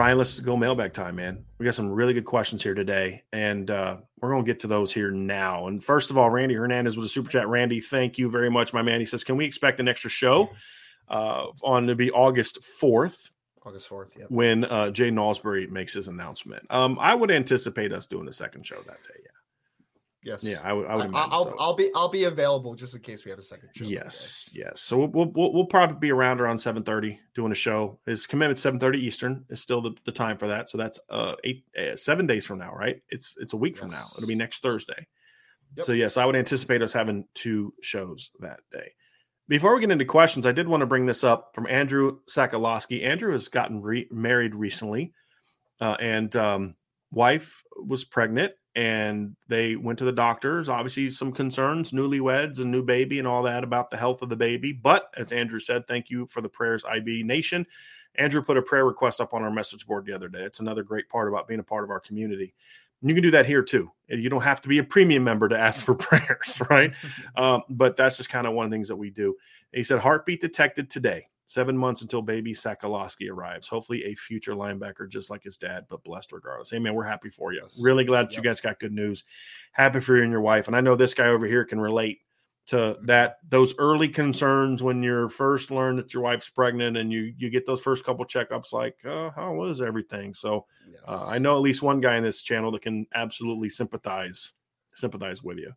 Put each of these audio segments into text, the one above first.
Ryan, let's go mailbag time, man. We got some really good questions here today, and uh, we're going to get to those here now. And first of all, Randy Hernandez with a super chat. Randy, thank you very much, my man. He says, "Can we expect an extra show uh, on to be August fourth? August fourth, yeah, when uh, Jay Nalsbury makes his announcement. Um, I would anticipate us doing a second show that day. Yes. Yeah, I would. I would. I, will so. I'll be. I'll be available just in case we have a second show. Yes. Yes. So we'll, we'll we'll probably be around around seven thirty doing a show. His commitment seven thirty Eastern is still the, the time for that. So that's uh eight uh, seven days from now, right? It's it's a week yes. from now. It'll be next Thursday. Yep. So yes, I would anticipate us having two shows that day. Before we get into questions, I did want to bring this up from Andrew Sakalowski. Andrew has gotten re- married recently, uh, and um, wife was pregnant and they went to the doctors. Obviously, some concerns, newlyweds and new baby and all that about the health of the baby. But as Andrew said, thank you for the prayers, IB Nation. Andrew put a prayer request up on our message board the other day. It's another great part about being a part of our community. And you can do that here too. You don't have to be a premium member to ask for prayers, right? um, but that's just kind of one of the things that we do. He said, heartbeat detected today. Seven months until baby Sakalowski arrives. Hopefully, a future linebacker just like his dad, but blessed regardless. Hey, man, we're happy for you. Really glad that yep. you guys got good news. Happy for you and your wife. And I know this guy over here can relate to mm-hmm. that those early concerns when you're first learn that your wife's pregnant and you you get those first couple checkups like uh, how was everything so yes. uh, i know at least one guy in this channel that can absolutely sympathize sympathize with you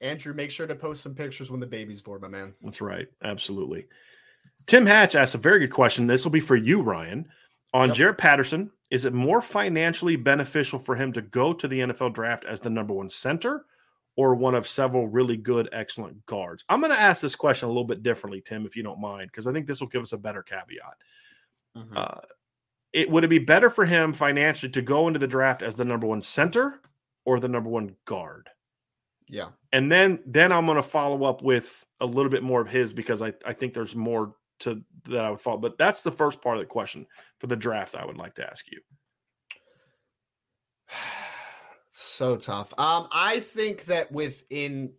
andrew make sure to post some pictures when the baby's born my man that's right absolutely Tim Hatch asked a very good question. This will be for you, Ryan. On yep. Jarrett Patterson, is it more financially beneficial for him to go to the NFL draft as the number one center or one of several really good, excellent guards? I'm going to ask this question a little bit differently, Tim, if you don't mind, because I think this will give us a better caveat. Mm-hmm. Uh, it would it be better for him financially to go into the draft as the number one center or the number one guard? Yeah. And then then I'm going to follow up with a little bit more of his because I, I think there's more to that I would follow. But that's the first part of the question for the draft. I would like to ask you. so tough. Um, I think that within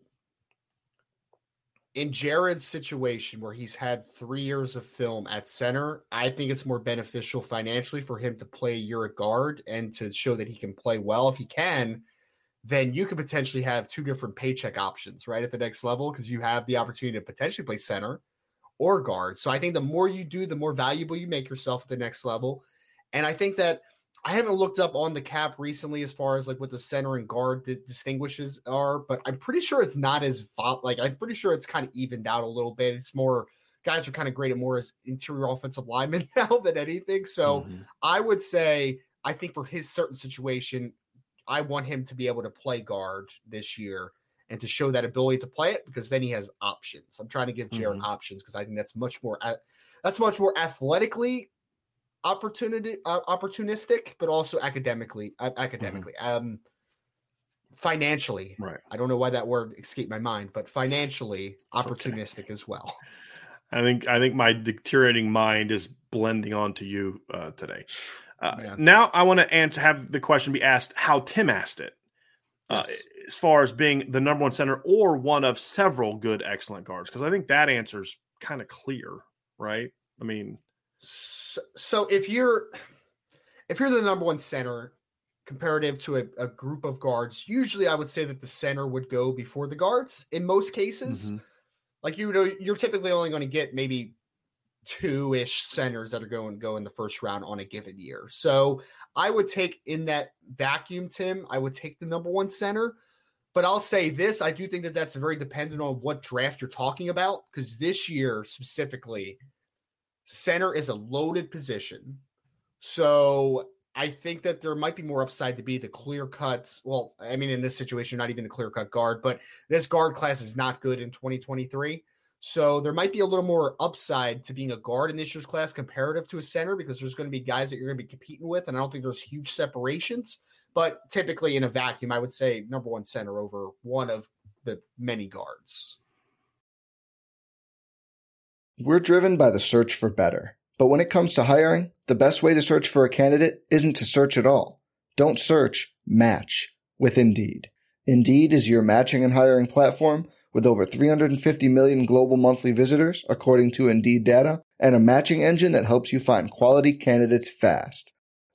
in Jarrett's situation where he's had three years of film at center, I think it's more beneficial financially for him to play a guard and to show that he can play well. If he can, then you could potentially have two different paycheck options, right? At the next level, because you have the opportunity to potentially play center or guard. So I think the more you do, the more valuable you make yourself at the next level. And I think that I haven't looked up on the cap recently as far as like what the center and guard di- distinguishes are, but I'm pretty sure it's not as like I'm pretty sure it's kind of evened out a little bit. It's more guys are kind of great at more as interior offensive linemen now than anything. So mm-hmm. I would say I think for his certain situation, I want him to be able to play guard this year and to show that ability to play it because then he has options. I'm trying to give Jarrett mm-hmm. options because I think that's much more that's much more athletically opportunity uh, opportunistic, but also academically uh, academically. Mm-hmm. Um, financially, right? I don't know why that word escaped my mind, but financially opportunistic okay. as well. I think I think my deteriorating mind is blending onto you uh, today. Uh, yeah. Now I want to have the question be asked how Tim asked it. Uh, as far as being the number one center or one of several good, excellent guards? Because I think that answer's kind of clear, right? I mean, so, so, if you're if you're the number one center comparative to a, a, group of guards, usually I would say that the center would go before the guards in most cases. Mm-hmm. Like you know, you're typically only going to get maybe two ish centers that are going go in the first round on a given year. So I would take in that vacuum, Tim. I would take the number one center. But I'll say this: I do think that that's very dependent on what draft you're talking about. Because this year specifically, center is a loaded position. So I think that there might be more upside to be the clear cuts. Well, I mean, in this situation, not even the clear cut guard, but this guard class is not good in 2023. So there might be a little more upside to being a guard in this year's class comparative to a center because there's going to be guys that you're going to be competing with. And I don't think there's huge separations. But typically in a vacuum, I would say number one center over one of the many guards. We're driven by the search for better. But when it comes to hiring, the best way to search for a candidate isn't to search at all. Don't search, match with Indeed. Indeed is your matching and hiring platform with over 350 million global monthly visitors, according to Indeed data, and a matching engine that helps you find quality candidates fast.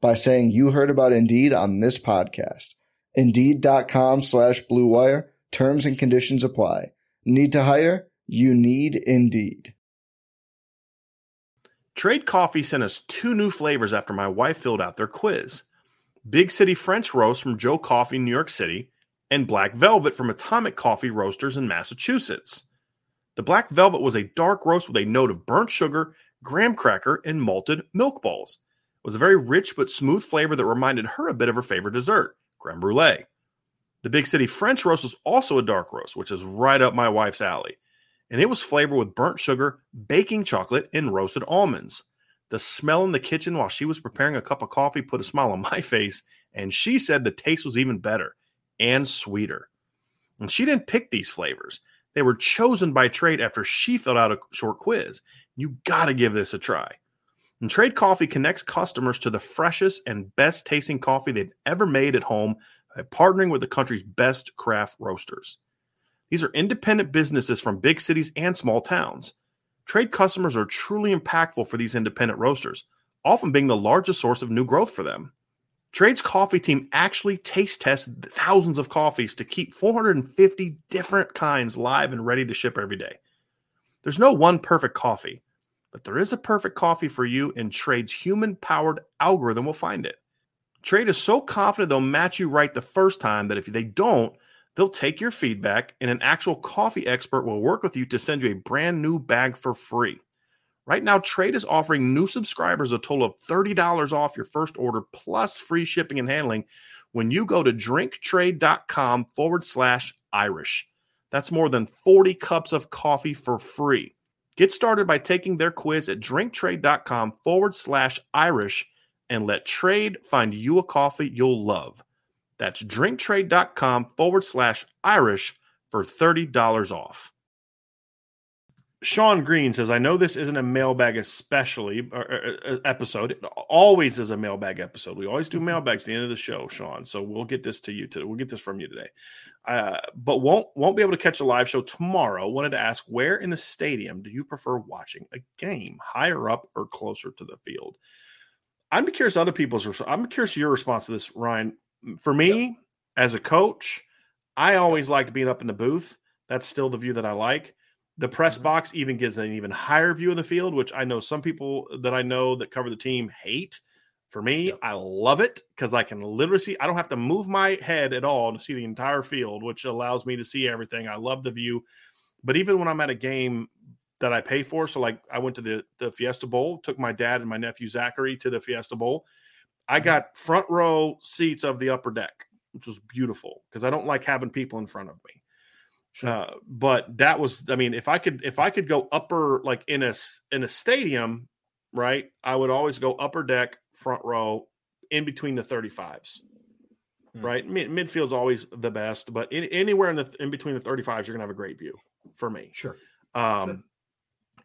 by saying you heard about Indeed on this podcast. Indeed.com slash BlueWire. Terms and conditions apply. Need to hire? You need Indeed. Trade Coffee sent us two new flavors after my wife filled out their quiz. Big City French Roast from Joe Coffee, New York City, and Black Velvet from Atomic Coffee Roasters in Massachusetts. The Black Velvet was a dark roast with a note of burnt sugar, graham cracker, and malted milk balls. Was a very rich but smooth flavor that reminded her a bit of her favorite dessert, creme brulee. The Big City French roast was also a dark roast, which is right up my wife's alley. And it was flavored with burnt sugar, baking chocolate, and roasted almonds. The smell in the kitchen while she was preparing a cup of coffee put a smile on my face, and she said the taste was even better and sweeter. And she didn't pick these flavors. They were chosen by Trade after she filled out a short quiz. You got to give this a try. And Trade Coffee connects customers to the freshest and best tasting coffee they've ever made at home by partnering with the country's best craft roasters. These are independent businesses from big cities and small towns. Trade customers are truly impactful for these independent roasters, often being the largest source of new growth for them. Trade's coffee team actually taste tests thousands of coffees to keep 450 different kinds live and ready to ship every day. There's no one perfect coffee, but there is a perfect coffee for you, and Trade's human powered algorithm will find it. Trade is so confident they'll match you right the first time that if they don't, they'll take your feedback and an actual coffee expert will work with you to send you a brand new bag for free. Right now, Trade is offering new subscribers a total of $30 off your first order plus free shipping and handling when you go to drinktrade.com forward slash Irish. That's more than 40 cups of coffee for free. Get started by taking their quiz at drinktrade.com forward slash Irish and let Trade find you a coffee you'll love. That's drinktrade.com forward slash Irish for $30 off. Sean Green says, I know this isn't a mailbag especially or, or, or, episode. It always is a mailbag episode. We always do mm-hmm. mailbags at the end of the show, Sean. So we'll get this to you today. We'll get this from you today. Uh, but won't won't be able to catch a live show tomorrow. Wanted to ask where in the stadium do you prefer watching a game, higher up or closer to the field? I'm curious other people's. I'm curious your response to this, Ryan. For me, yep. as a coach, I always liked being up in the booth. That's still the view that I like. The press mm-hmm. box even gives an even higher view of the field, which I know some people that I know that cover the team hate. For me, yep. I love it because I can literally see. I don't have to move my head at all to see the entire field, which allows me to see everything. I love the view. But even when I'm at a game that I pay for, so like I went to the the Fiesta Bowl, took my dad and my nephew Zachary to the Fiesta Bowl. I mm-hmm. got front row seats of the upper deck. which was beautiful because I don't like having people in front of me. Sure. Uh, but that was, I mean, if I could, if I could go upper, like in a in a stadium, right, I would always go upper deck, front row, in between the thirty fives. Hmm. Right, Mid, midfield's always the best, but in, anywhere in the in between the thirty fives, you're gonna have a great view for me. Sure. Um, Sure.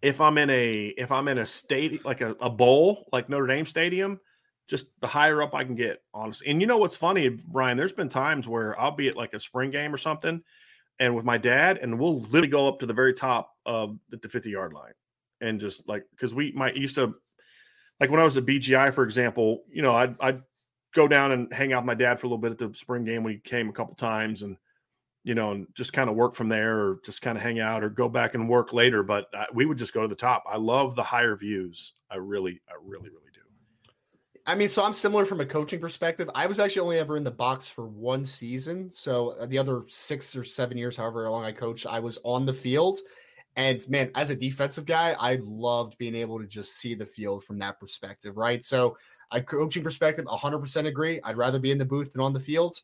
if I'm in a if I'm in a state like a, a bowl like Notre Dame Stadium, just the higher up I can get, honestly. And you know what's funny, Brian? There's been times where I'll be at like a spring game or something, and with my dad, and we'll literally go up to the very top of the, the 50 yard line, and just like because we might used to, like when I was at BGI, for example, you know, I'd I'd go down and hang out with my dad for a little bit at the spring game when he came a couple times, and you know, and just kind of work from there, or just kind of hang out, or go back and work later. But uh, we would just go to the top. I love the higher views. I really, I really, really do. I mean, so I'm similar from a coaching perspective. I was actually only ever in the box for one season. So uh, the other six or seven years, however long I coached, I was on the field. And man, as a defensive guy, I loved being able to just see the field from that perspective, right? So, a coaching perspective, 100% agree. I'd rather be in the booth than on the field.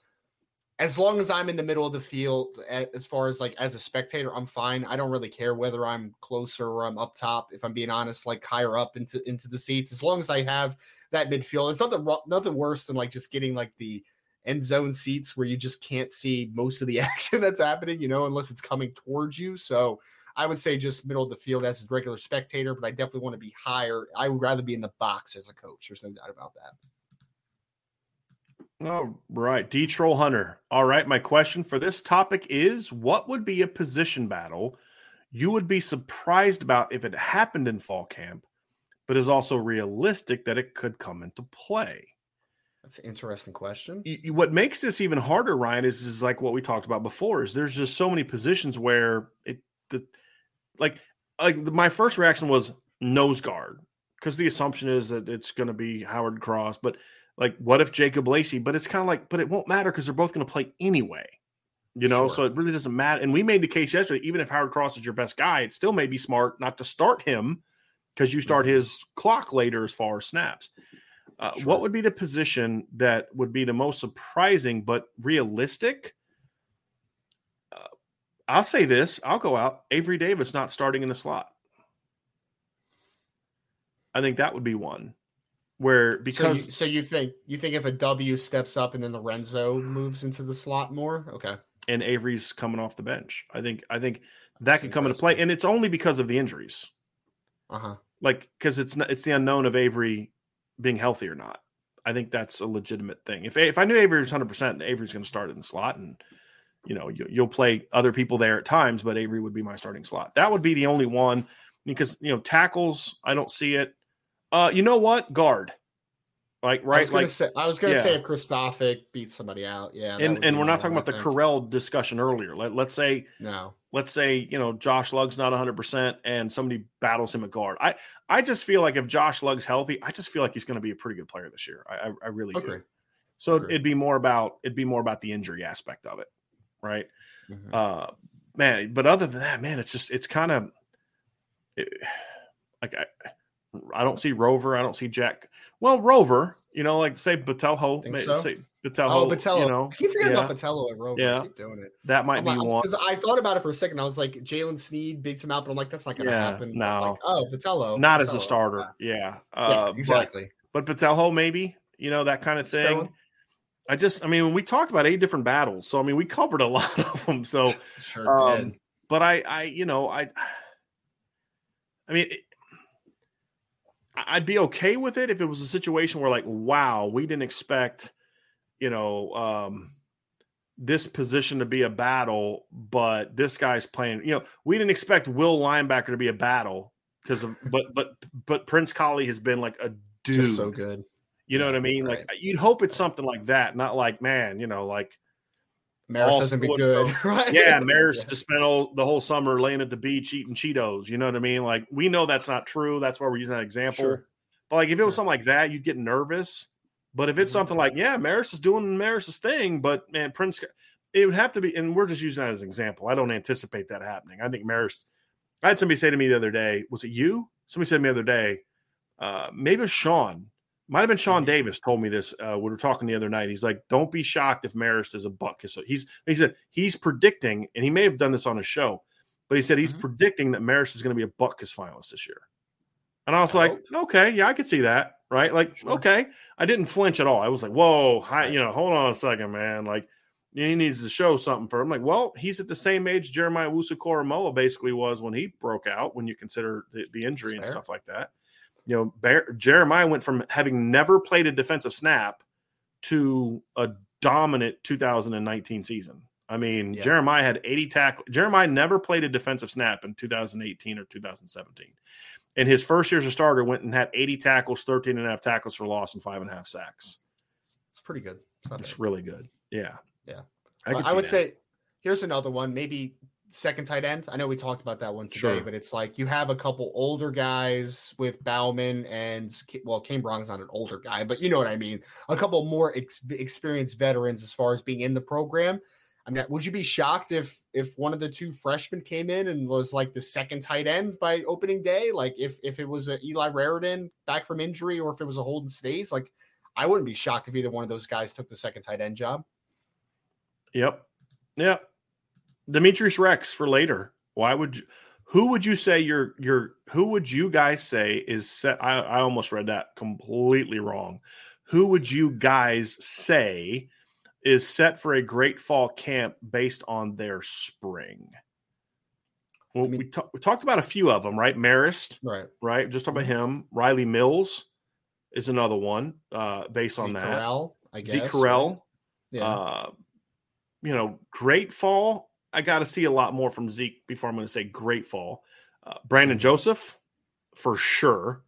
As long as I'm in the middle of the field, as far as like as a spectator, I'm fine. I don't really care whether I'm closer or I'm up top. If I'm being honest, like higher up into into the seats, as long as I have that midfield. It's nothing nothing worse than like just getting like the end zone seats where you just can't see most of the action that's happening, you know, unless it's coming towards you. So I would say just middle of the field as a regular spectator, but I definitely want to be higher. I would rather be in the box as a coach. There's no doubt about that. All right, D Troll Hunter. All right, my question for this topic is: What would be a position battle you would be surprised about if it happened in fall camp, but is also realistic that it could come into play? That's an interesting question. you- what makes this even harder, Ryan, is is like what we talked about before. Is there's just so many positions where it the like like the, my first reaction was nose guard because the assumption is that it's going to be Howard Cross, but like what if Jacob Lacey? But it's kind of like, but it won't matter because they're both going to play anyway. You know, Sure. so it really doesn't matter. And we made the case yesterday, even if Howard Cross is your best guy, it still may be smart not to start him because you start Mhm. his clock later as far as snaps. Uh, Sure. What would be the position that would be the most surprising but realistic? Uh, I'll say this. I'll go out. Avery Davis not starting in the slot. I think that would be one where So because you, so you think you think if a W steps up and then Lorenzo moves into the slot more? Okay. and Avery's coming off the bench. I think I think that could come into play, and it's only because of the injuries. Uh-huh. Like because it's not, it's the unknown of Avery being healthy or not. I think that's a legitimate thing. If if I knew Avery was hundred percent, Avery's going to start in the slot, and you know you, you'll play other people there at times, but Avery would be my starting slot. That would be the only one because you know tackles. I don't see it. Uh, you know what? Guard. Like right, I was gonna like say I was gonna say yeah. if Christophic beat somebody out, yeah. and and we're not talking about I the think. Correll discussion earlier. Let, let's say No. let's say you know Josh Lugg's not 100 percent and somebody battles him at guard. I I just feel like if Josh Lugg's healthy, I just feel like he's going to be a pretty good player this year. I I, I really Agree. do. So it'd be more about it'd be more about the injury aspect of it, right? Mhm. Uh, man, but other than that, man, it's just it's kind of it, like I I don't see Rover, I don't see Jack. Well, Rover, you know, like say Botelho, Think so? say Botelho, Oh, Botelho. you know, I keep forgetting yeah. about Botelho and Rover. Yeah. Keep doing it. that might I'm be like, one. because I thought about it for a second. I was like, Jaylen Sneed beats him out, but I'm like, that's not to Yeah, happen. no. Like, oh, Botelho. Not as a starter, yeah. Yeah, Uh, but- exactly. but Botelho maybe, you know, that kind of thing. I just, I mean, we talked about eight different battles, so I mean, we covered a lot of them. So, Sure um, but I, I, you know, I, I mean, it, I'd be okay with it if it was a situation where, like, wow, we didn't expect, you know, um, this position to be a battle, but this guy's playing. You know, we didn't expect Will linebacker to be a battle because of, but but but Prince Kollie has been like a dude. Just so good. You know what I mean? right. Like you'd hope it's something like that, not like man, you know, like Maris hasn't be good, right? yeah, Maris Yeah. just spent all the whole summer laying at the beach eating Cheetos. You know what I mean? Like we know that's not true. That's why we're using that example. Sure. But like if it was Sure. something like that, you'd get nervous. But if it's Mhm. something like, yeah, Maris is doing Maris's thing, but man, Prince, it would have to be, and we're just using that as an example. I don't anticipate that happening. I think Maris. I had somebody say to me the other day, was it you? Somebody said to me the other day, uh, maybe it was Sean. Might have been Sean Davis told me this. Uh, we were talking the other night. He's like, "Don't be shocked if Marist is a buck." So he's he said he's predicting, and he may have done this on a show, but he said he's Mhm. predicting that Marist is going to be a Butkus finalist this year. And I was I like, hope. okay, yeah, I could see that, right? Like, Sure. okay, I didn't flinch at all. I was like, whoa, hi, you know, hold on a second, man. Like, he needs to show something for him. Like, well, he's at the same age Jeremiah Owusu basically was when he broke out. When you consider the, the injury and fair. stuff like that, you know, Bear, Jeremiah went from having never played a defensive snap to a dominant 2019 season. I mean, Yeah. Jeremiah had 80 tackle. Jeremiah never played a defensive snap in 2018 or 2017. In his first year as a starter, went and had 80 tackles, 13 and a half tackles for loss, and five and a half sacks. It's pretty good. It's It's really good. Yeah. Yeah. I, I, would that. say here's another one, maybe second tight end. I know we talked about that one today, Sure. but it's like you have a couple older guys with Bauman and well, Cane Berrong's not an older guy, but you know what I mean. A couple more ex- experienced veterans as far as being in the program. I mean, would you be shocked if if one of the two freshmen came in and was like the second tight end by opening day? Like if if it was a Eli Raridon back from injury, or if it was a Holden Staes, like I wouldn't be shocked if either one of those guys took the second tight end job. Yep. Yep. Demetrius Rex for later. Why would you who would you say your your who would you guys say is set? I, I almost read that completely wrong. Who would you guys say is set for a great fall camp based on their spring? Well, mean- we, ta- we talked about a few of them, right? Marist, Right. right? Just talk about him. Riley Mills is another one uh, based on Zeke that. Correll, I guess. Zeke right? Yeah. uh, you know, great fall. I got to see a lot more from Zeke before I'm going to say great fall. Uh, Brandon Mhm. Joseph, for sure.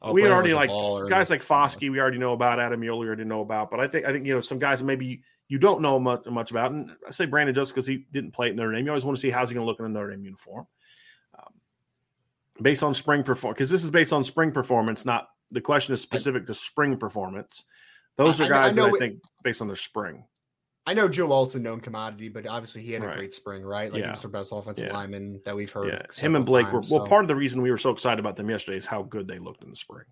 Oh, we Brandon already like guys like Foskey. We already know about Adam. We already know about, but I think I think you know some guys maybe you don't know much much about. And I say Brandon Joseph because he didn't play at Notre Dame. You always want to see how's he going to look in a Notre Dame uniform, um, based on spring performance. Because this is based on spring performance, not the question is specific to spring performance. Those I- are I I guys that I think based on their spring. I know Joe Alt's a known commodity, but obviously he had a Right. great spring, right? Like Yeah. he was their best offensive Yeah. lineman that we've heard. Yeah, him and Blake times, were well. Part of the reason we were so excited about them yesterday is how good they looked in the spring.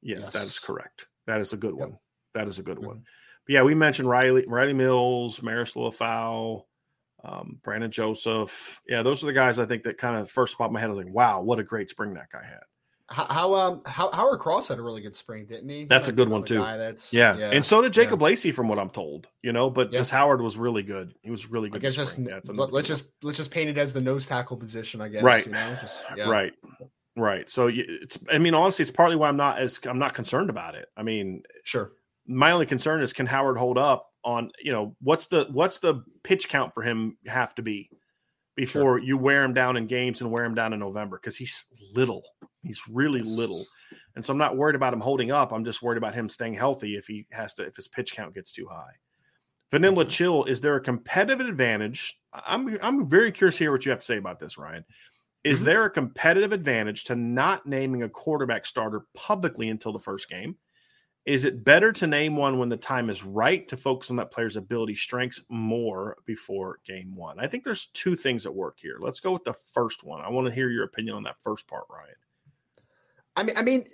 Yes, that is correct. That is a good Yep. one. That is a good Mhm. one. But yeah, we mentioned Riley, Riley Mills, Maris Liufau, um, Brandon Joseph. Yeah, those are the guys I think that kind of first popped in my head. I was like, wow, what a great spring that guy had. How, how um how Howard Cross had a really good spring, didn't he? That's a good one, too. that's Yeah, and so did Jacob yeah. Lacey, from what I'm told. You know, but Yeah. just Howard was really good. He was really I good. guess just. Yeah, let, us just let's just paint it as the nose tackle position, I guess. Right. You know, just yeah. right, right. So it's. I mean, honestly, it's partly why I'm not as I'm not concerned about it. I mean, Sure. my only concern is can Howard hold up on you know what's the what's the pitch count for him have to be before you wear him down in games and wear him down in November because he's little he's really Yes. little and so I'm not worried about him holding up I'm just worried about him staying healthy if he has to if his pitch count gets too high. Vanilla Mhm. Chill is there a competitive advantage? I'm I'm very curious to hear what you have to say about this Ryan. Is Mhm. there a competitive advantage to not naming a quarterback starter publicly until the first game? Is it better to name one when the time is right to focus on that player's ability strengths more before game one? I think there's two things at work here. Let's go with the first one. I want to hear your opinion on that first part, Ryan. I mean, I mean,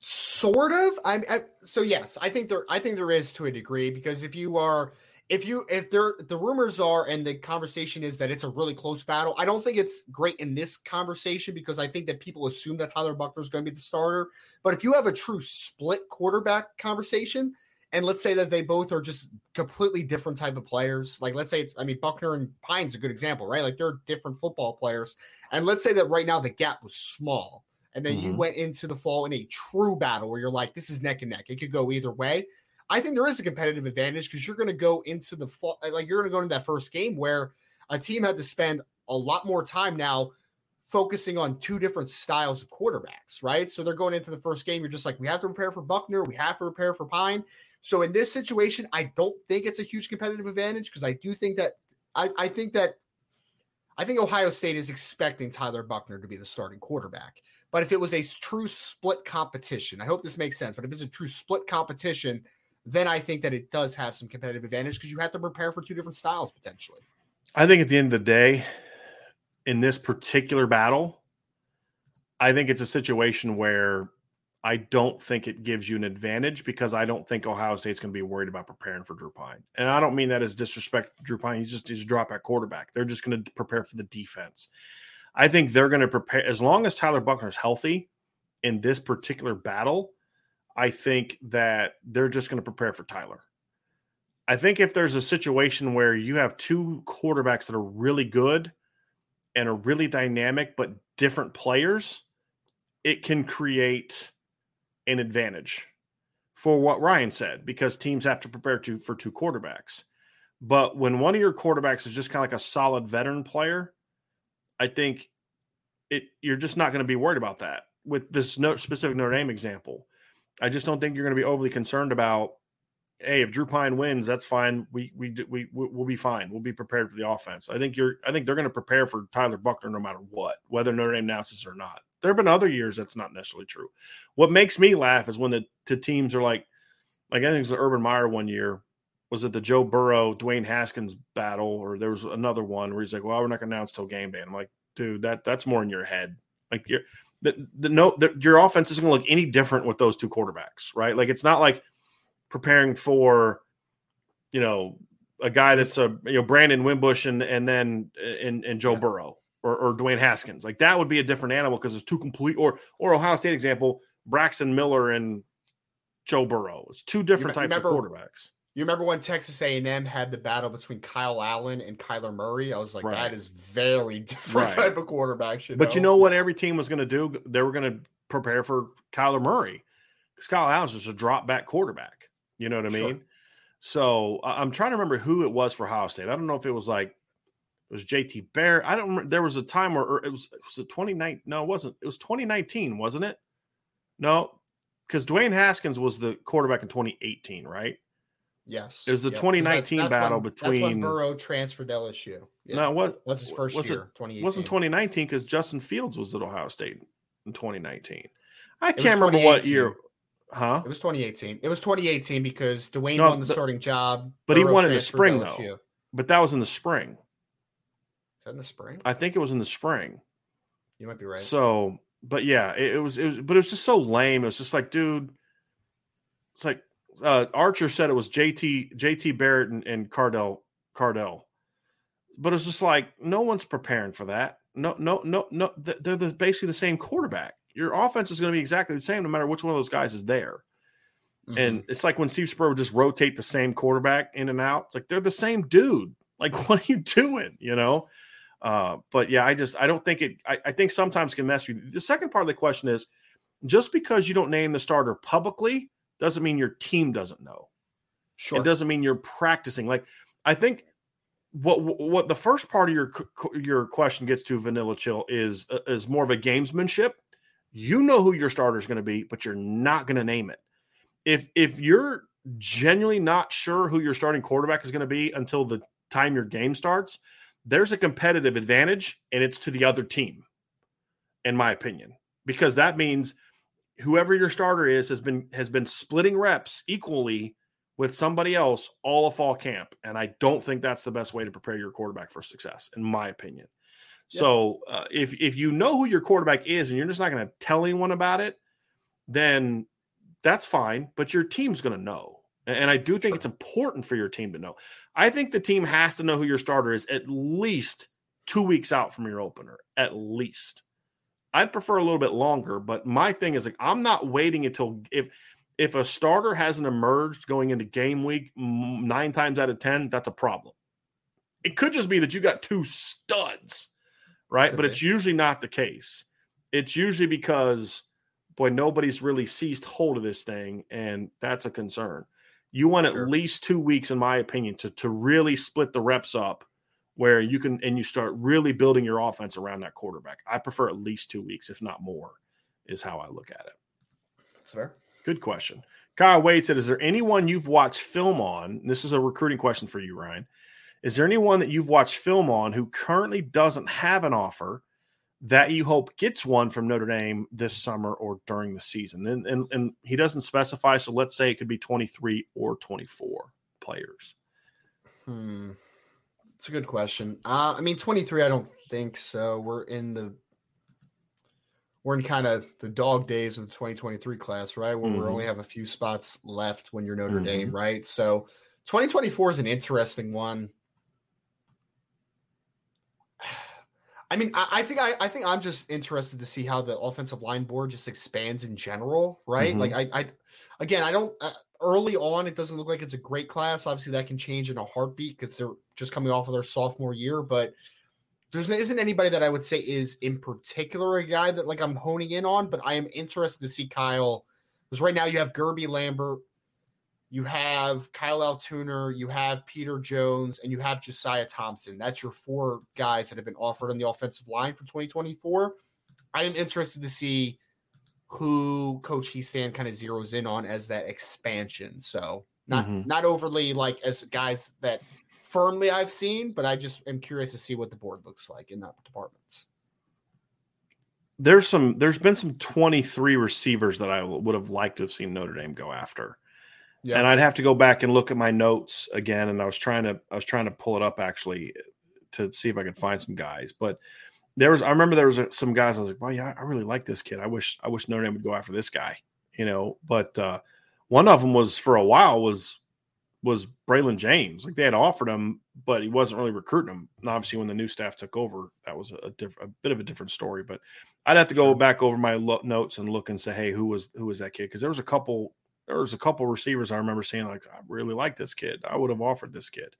sort of. I'm I so yes, I think there. I think there is to a degree because if you are, if you, if there, the rumors are and the conversation is that it's a really close battle. I don't think it's great in this conversation because I think that people assume that Tyler Buchner is going to be the starter. But if you have a true split quarterback conversation, and let's say that they both are just completely different type of players, like let's say it's, I mean, Buchner and Pyne's a good example, right? Like they're different football players, and let's say that right now the gap was small and then you Mhm. went into the fall in a true battle where you're like, this is neck and neck. It could go either way. I think there is a competitive advantage because you're going to go into the fall, uh, like you're going to go into that first game where a team had to spend a lot more time now focusing on two different styles of quarterbacks, right? So they're going into the first game. You're just like, we have to prepare for Buchner, we have to prepare for Pyne. So in this situation, I don't think it's a huge competitive advantage because I do think that I, I think that I think Ohio State is expecting Tyler Buchner to be the starting quarterback. But if it was a true split competition, I hope this makes sense. But if it's a true split competition, then I think that it does have some competitive advantage because you have to prepare for two different styles potentially. I think at the end of the day, in this particular battle, I think it's a situation where I don't think it gives you an advantage because I don't think Ohio State's going to be worried about preparing for Drew Pyne. And I don't mean that as disrespect to Drew Pyne. He's just he's a drop at quarterback. They're just going to prepare for the defense. I think they're going to prepare as long as Tyler Buchner is healthy in this particular battle. I think that they're just going to prepare for Tyler. I think if there's a situation where you have two quarterbacks that are really good and are really dynamic but different players, it can create an advantage for what Ryan said because teams have to prepare to for two quarterbacks. But when one of your quarterbacks is just kind of like a solid veteran player, I think it you're just not going to be worried about that. With this no, specific Notre Dame example, I just don't think you're going to be overly concerned about. Hey, if Drew Pyne wins, that's fine. We we we we'll be fine. We'll be prepared for the offense. I think you're. I think they're going to prepare for Tyler Buchner no matter what, whether Notre Dame announces or not. There have been other years that's not necessarily true. What makes me laugh is when the, the teams are like, like I think it was the Urban Meyer one year. Was it the Joe Burrow, Dwayne Haskins battle, or there was another one where he's like, "Well, we're not going to announce till game day." And I'm like, dude, that that's more in your head. Like you're the, the no the, your offense isn't going to look any different with those two quarterbacks, right? Like it's not like preparing for, you know, a guy that's a you know Brandon Wimbush and and then and, and Joe. Burrow or, or Dwayne Haskins. Like that would be a different animal because it's two complete or or Ohio State example, Braxton Miller and Joe Burrow. It's two different types of quarterbacks. You remember when Texas A&M had the battle between Kyle Allen and Kyler Murray? I was like, right. that is very different right. type of quarterback. You know? But you know what every team was going to do? They were going to prepare for Kyler Murray because Kyle Allen's just a drop back quarterback. You know what I mean? Sure. So I'm trying to remember who it was for Ohio State. I don't know if it was like it was JT Bear. I don't remember. There was a time where it was it was a 2019. No, it wasn't. It was 2019, wasn't it? No, because Dwayne Haskins was the quarterback in 2018, right? Yes. It was the yep. 2019 that's, that's battle when, between. That's when Burrow transferred to LSU. Yeah. No, what was his first was year? 2018. Wasn't 2019 because Justin Fields was at Ohio State in 2019. I can't remember what year. Huh? It was 2018. It was 2018 because Dwayne no, won the, the, starting job. But Burrow he won in the spring though. But that was in the spring. Is that in the spring? I think it was in the spring. You might be right. So, but yeah, it, it was. It was. But it was just so lame. It was just like, dude. It's like uh, Archer said it was JT JT Barrett and, and Cardell Cardale, but it's just like no one's preparing for that. No, no, no, no. They're the, basically the same quarterback. Your offense is going to be exactly the same no matter which one of those guys is there. Mm-hmm. And it's like when Steve Spurrier would just rotate the same quarterback in and out. It's like they're the same dude. Like, what are you doing? You know. Uh, but yeah, I just I don't think it. I, I think sometimes can mess you. The second part of the question is just because you don't name the starter publicly doesn't mean your team doesn't know. Sure. It doesn't mean you're practicing. Like I think what what the first part of your your question gets to vanilla chill is uh, is more of a gamesmanship. You know who your starter is going to be, but you're not going to name it. If if you're genuinely not sure who your starting quarterback is going to be until the time your game starts, there's a competitive advantage, and it's to the other team, in my opinion, because that means whoever your starter is has been has been splitting reps equally with somebody else all of fall camp. And i don't think that's the best way to prepare your quarterback for success in my opinion. So uh, if if you know who your quarterback is and you're just not going to tell anyone about it then that's fine but your team's going to know and i do think sure. it's important for your team to know. I think the team has to know who your starter is at least two weeks out from your opener at least I'd prefer a little bit longer, but my thing is like I'm not waiting until if if a starter hasn't emerged going into game week nine times out of ten, that's a problem. It could just be that you got two studs, right? but it's usually not the case. It's usually because boy, nobody's really seized hold of this thing, and that's a concern. You want sure. at least two weeks, in my opinion, to to really split the reps up where you can and you start really building your offense around that quarterback. I prefer at least two weeks, if not more, is how I look at it. That's fair. Good question. Kyle Wade said, Is there anyone you've watched film on? This is a recruiting question for you, Ryan. Is there anyone that you've watched film on who currently doesn't have an offer that you hope gets one from Notre Dame this summer or during the season? And, and, and he doesn't specify. So let's say it could be 23 or 24 players. Hmm. It's a good question. Uh, I mean, 23, I don't think so. We're in the we're in kind of the dog days of the 2023 class, right? Where Mhm. we only have a few spots left when you're Notre Mhm. Dame, right? So 2024 is an interesting one. I mean, I, I think I, I think I'm just interested to see how the offensive line board just expands in general, right? Mhm. Like I, I, again, I don't. Uh, early on, it doesn't look like it's a great class. Obviously, that can change in a heartbeat because they're just coming off of their sophomore year. But there's isn't anybody that I would say is in particular a guy that like I'm honing in on. But I am interested to see Kyle because right now you have Guerby Lambert, you have Kyle Altuner, you have Peter Jones, and you have Josiah Thompson. That's your four guys that have been offered on the offensive line for 2024. I am interested to see who Coach Hiestand kind of zeroes in on as that expansion. So not Mhm. not overly like as guys that firmly I've seen, but I just am curious to see what the board looks like in that department. There's some. There's been some 23 receivers that I would have liked to have seen Notre Dame go after. Yeah. And I'd have to go back and look at my notes again. And I was trying to, I was trying to pull it up actually to see if I could find some guys. But there was, I remember there was a, some guys. I was like, well, yeah, I really like this kid. I wish, I wish Notre Dame would go after this guy. You know, but uh, one of them was for a while was was Braylon James. Like they had offered him, but he wasn't really recruiting him. And obviously, when the new staff took over, that was a, diff- a bit of a different story. But I'd have to go back over my lo- notes and look and say, hey, who was who was that kid? Because there was a couple there was a couple receivers I remember saying like I really like this kid. I would have offered this kid.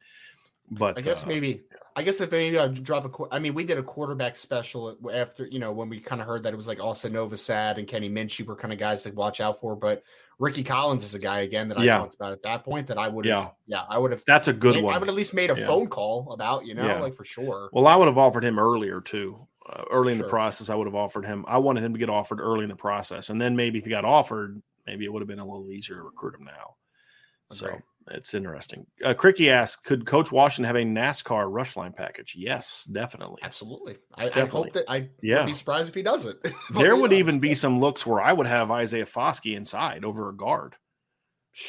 But I guess uh, maybe. I guess if maybe I'd drop a I mean, we did a quarterback special after you know when we kind of heard that it was like Austin Novosad and Kenny Minchey were kind of guys to watch out for. But Ricky Collins is a guy again that I Yeah. talked about at that point that I would. Yeah. Yeah, I would have. that's a good I one. I would at least made a Yeah. phone call about you know like for sure. Well, I would have offered him earlier too. Uh, early in the process, I would have offered him. I wanted him to get offered early in the process, and then maybe if he got offered, maybe it would have been a little easier to recruit him now. So Agree. It's interesting. Uh, Cricky asked, "Could Coach Washington have a NASCAR rush line package?" Yes, definitely. Absolutely. I, I hope that I Yeah. would be surprised if he doesn't. There would even be some looks where I would have Isaiah Foskey inside over a guard.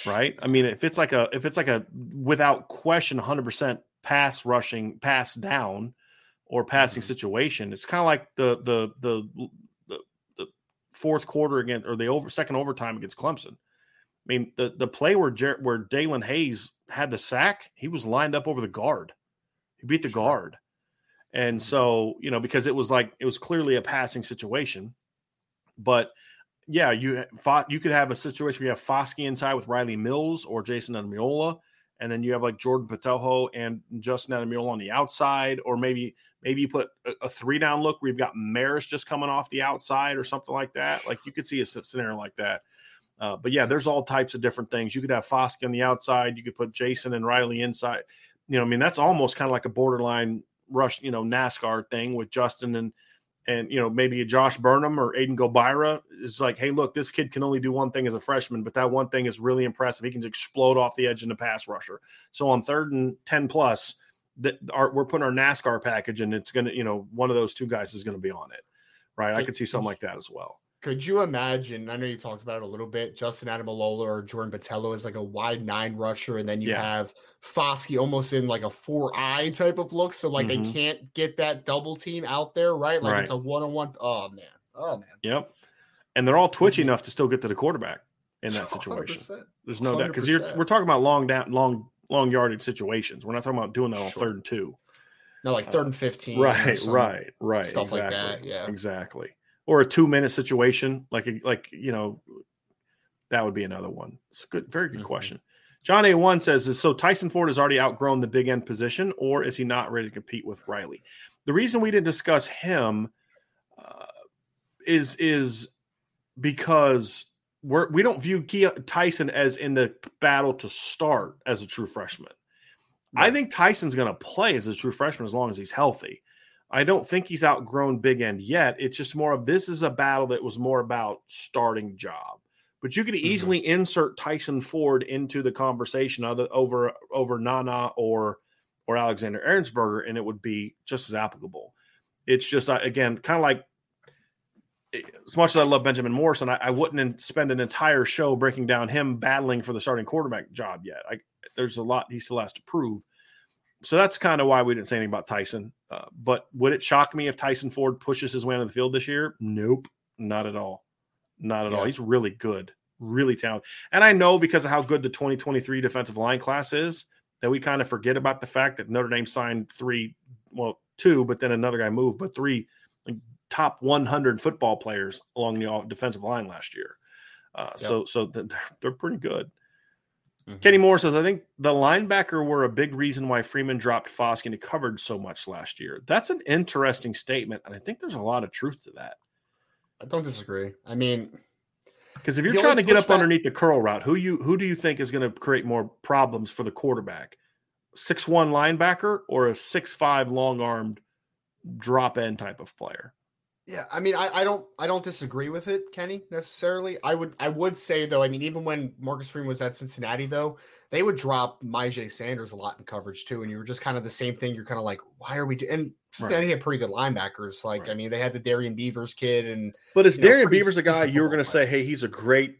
right? I mean, if it's like a if it's like a without question 100% pass rushing, pass down or passing Mhm. situation, it's kind of like the the the the the fourth quarter again or the over second overtime against Clemson. I mean, the the play where Jer- where Daelin Hayes had the sack, he was lined up over the guard. He beat the Sure. guard. And Mhm. so, you know, because it was like it was clearly a passing situation, but yeah, you you could have a situation where you have Foskey inside with Riley Mills or Jayson Ademilola, and then you have like Jordan Botelho and Justin Ademilola on the outside, or maybe maybe you put a, a three down look where you've got Maris just coming off the outside or something like that. Like you could see a scenario like that. Uh, but yeah, there's all types of different things. You could have Foskey on the outside. You could put Jason and Riley inside. You know, I mean, that's almost kind of like a borderline rush, you know, NASCAR thing with Justin and and you know maybe a Josh Burnham or Aiden Gobaira is like, hey, look, this kid can only do one thing as a freshman, but that one thing is really impressive. He can just explode off the edge in the pass rusher. So on third and ten plus, that our, we're putting our NASCAR package, and it's gonna, you know, one of those two guys is gonna be on it, right? I could see something like that as well. Could you imagine? I know you talked about it a little bit. Justin Ademilola or Jordan Botelho is like a wide nine rusher, and then you Yeah. have Foskey almost in like a four eye type of look. So like Mhm. they can't get that double team out there, right? Like it's a one on one. Oh man. Oh man. Yep. And they're all twitchy Mhm. enough to still get to the quarterback in that situation. 100%. There's no doubt because you're we're talking about long down, long, long yardage situations. We're not talking about doing that on Sure. third and two. No, like third and fifteen. or Right, right, right. stuff like that, yeah. exactly. Or a two minute situation, like a, like you know, that would be another one. It's a good, very good Mhm. question. John A one says, so Tyson Ford has already outgrown the big end position, or is he not ready to compete with Riley? The reason we didn't discuss him uh, is is because we're we don't view Ke- Tyson as in the battle to start as a true freshman. I think Tyson's going to play as a true freshman as long as he's healthy. I don't think he's outgrown Big End yet. It's just more of this is a battle that was more about starting job. But you could Mhm. easily insert Tyson Ford into the conversation other, over over Nana or or Alexander Ehrensberger, and it would be just as applicable. It's just uh, again kind of like as much as I love Benjamin Morrison, I, I wouldn't en- spend an entire show breaking down him battling for the starting quarterback job yet. I, there's a lot he still has to prove. So that's kind of why we didn't say anything about Tyson. Uh, but would it shock me if Tyson Ford pushes his way onto the field this year? Nope. Not at all. Not at Yeah. all. He's really good, really talented. And I know because of how good the 2023 defensive line class is that we kind of forget about the fact that Notre Dame signed three, well, two, but then another guy moved, but three like, top 100 football players along the defensive line last year. Uh, Yep. So, so they're, they're pretty good. Mhm. Kenny Moore says, I think the linebacker were a big reason why Freeman dropped Foskey into coverage so much last year. That's an interesting statement. And I think there's a lot of truth to that. I don't disagree. I mean, Because if you're trying to get up pushback- underneath the curl route, who you who do you think is going to create more problems for the quarterback? Six one linebacker or a six five long armed drop end type of player? Yeah, I mean, I, I don't I don't disagree with it, Kenny, necessarily. I would I would say though, I mean, even when Marcus Freeman was at Cincinnati, though, they would drop Myjai Sanders a lot in coverage too, and you were just kind of the same thing. You're kind of like, why are we doing? And Cincinnati had pretty good linebackers. Like, I mean, they had the Darian Beavers kid, and But is You know, Darian Beavers a guy you were going to say, hey, he's a great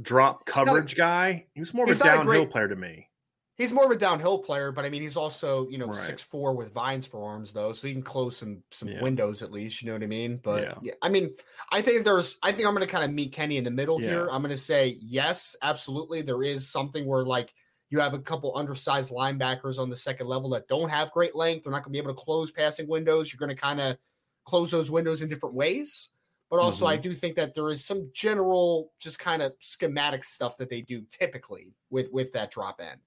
drop coverage guy? He was more of a not a downhill great- player to me. He's more of a downhill player. But I mean, he's also you know Right. six four with vines for arms though, so he can close some some Yeah. windows at least. You know what I mean? But Yeah. yeah, I mean, I think there's I think I'm going to kind of meet Kenny in the middle Yeah. here. I'm going to say yes, absolutely. There is something where like you have a couple undersized linebackers on the second level that don't have great length. They're not going to be able to close passing windows. You're going to kind of close those windows in different ways. But also, Mm-hmm. I do think that there is some general, just kind of schematic stuff that they do typically with with that drop end.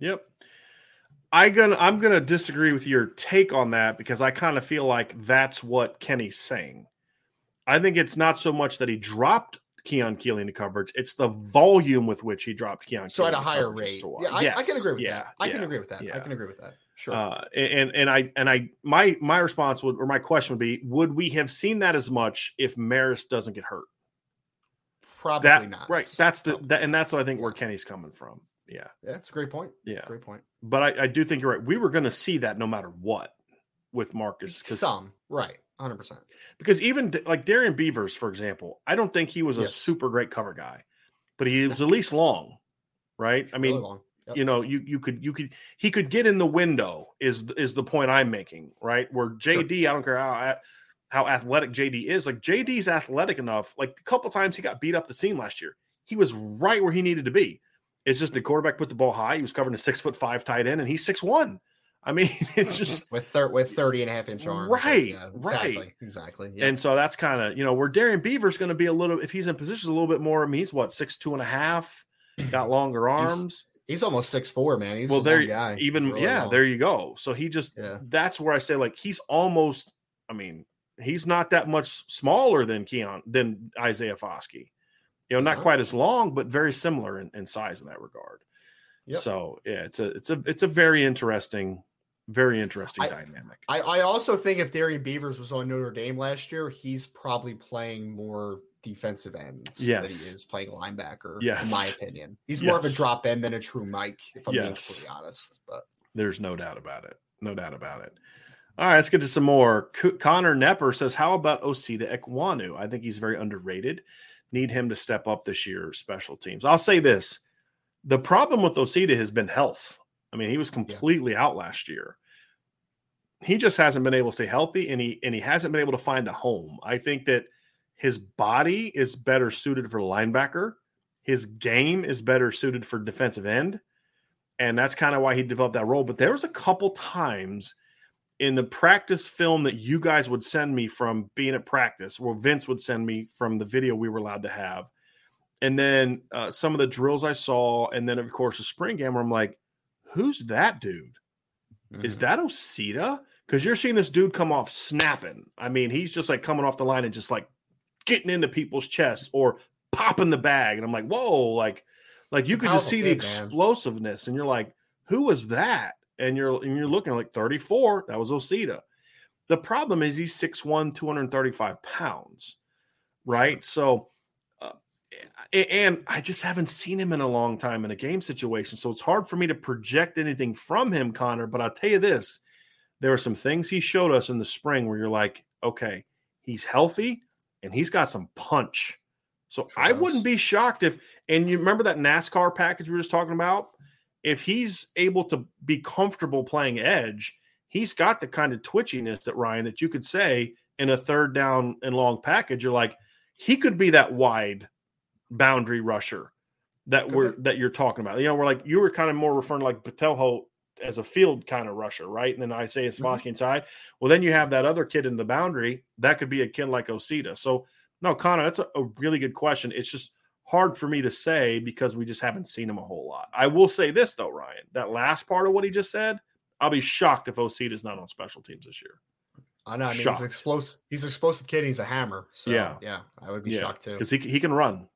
Yep. I gonna I'm gonna disagree with your take on that because I kind of feel like that's what Kenny's saying. I think it's not so much that he dropped Keon Keeley into coverage; it's the volume with which he dropped Keon. So at a higher rate, to yeah, I, I can agree with yeah, that. I can agree with that. I can agree with that. Sure. Uh, and and I and I my my response would or my question would be: Would we have seen that as much if Marist doesn't get hurt? Probably That not. right? That's the that, and that's what I think where Kenny's coming from. Yeah, Yeah, it's a great point. yeah. Great point. But I, I do think you're right. We were going to see that no matter what with Marcus. Some right, hundred percent. because even like Darian Beavers, for example, I don't think he was a Yes. super great cover guy, but he was at least long, right? I mean, long. Yep. you know, you you could you could he could get in the window is is the point I'm making, right? Where JD, I don't care how how athletic JD is, like JD's athletic enough. Like a couple times he got beat up the seam last year, he was right where he needed to be. It's just the quarterback put the ball high. He was covering a six foot five tight end, and he's six one. I mean, it's just with thir- with 30 and a half inch arms. Right, yeah, right. Exactly. Exactly. Yeah. And so that's kind of, you know, where Darian Beaver's going to be a little, if he's in position a little bit more, I mean, he's what, six, two and a half, got longer arms. he's almost six four, man. He's well, a there, guy. even, really yeah, long. there you go. So he just, Yeah. that's where I say, like, he's almost, I mean, he's not that much smaller than Keon, than Isaiah Foskey. You know, not quite as long, but very similar in, in size in that regard. Yep. So yeah, it's a, it's a, it's a very interesting, very interesting I- dynamic. I, I also think if Darian Beavers was on Notre Dame last year, he's probably playing more defensive ends than Yes. he is playing linebacker. Yes. in my opinion, he's more of a drop end than a true Mike. If I'm being Yes. completely honest, but There's no doubt about it. No doubt about it. All right, let's get to some more. Connor Nepper says, How about Osita Ekwonu? I think he's very underrated. Need him to step up this year, special teams. I'll say this the problem with Osita has been health. I mean, he was completely out last year. He just hasn't been able to stay healthy and he and he hasn't been able to find a home. I think that his body is better suited for linebacker. His game is better suited for defensive end and that's kind of why he developed that role. But there was a couple times in the practice film that you guys would send me from being at practice, or Vince would send me from the video we were allowed to have, and then uh, some of the drills I saw, and then of course the spring game where I'm like, "Who's that dude? Is Mhm. that Osita?" Because you're seeing this dude come off snapping. I mean, he's just like coming off the line and just like getting into people's chests or popping the bag, and I'm like, "Whoa!" Like, like you could just see the man. explosiveness, and you're like, "Who was that?" And you're and you're looking like 34. That was Osita. The problem is he's 6'1", 235 pounds, right? So, uh, and I just haven't seen him in a long time in a game situation, so it's hard for me to project anything from him, Connor. But I'll tell you this: there are some things he showed us in the spring where you're like, okay, he's healthy and he's got some punch. So Sure I does. wouldn't be shocked if, and you remember that NASCAR package we were just talking about? If he's able to be comfortable playing edge, he's got the kind of twitchiness that Ryan that you could say in a third down and long package, you're like, he could be that wide boundary rusher that we're that you're talking about. You know, we're like you were kind of more referring to like Botelho as a field kind of rusher, right? And then I say it's mm-hmm. inside. Well, then you have that other kid in the boundary. That could be a kid like Osita. So no, Connor, that's a, a really good question. It's just hard for me to say because we just haven't seen him a whole lot. I will say this though, Ryan, that last part of what he just said, I'll be shocked if Osita is not on special teams this year. I know. I mean, shocked. he's explosive. He's an explosive kid. He's a hammer. So yeah, yeah, I would be yeah, shocked too because he he can run.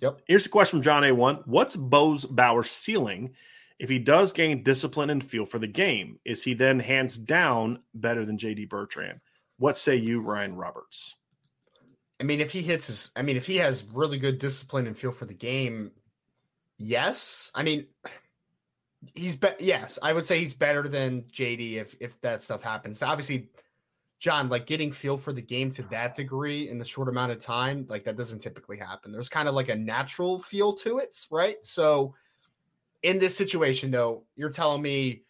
Yep. Here's a question from John A. One: What's Bo's Bauer ceiling? If he does gain discipline and feel for the game, is he then hands down better than JD Bertrand? What say you, Ryan Roberts? I mean, if he hits his, I mean, if he has really good discipline and feel for the game, yes. I mean, he's be- yes, I would say he's better than JD if if that stuff happens. Obviously, John, like getting feel for the game to that degree in the short amount of time, like that doesn't typically happen. There's kind of like a natural feel to it, right? So in this situation, though, you're telling me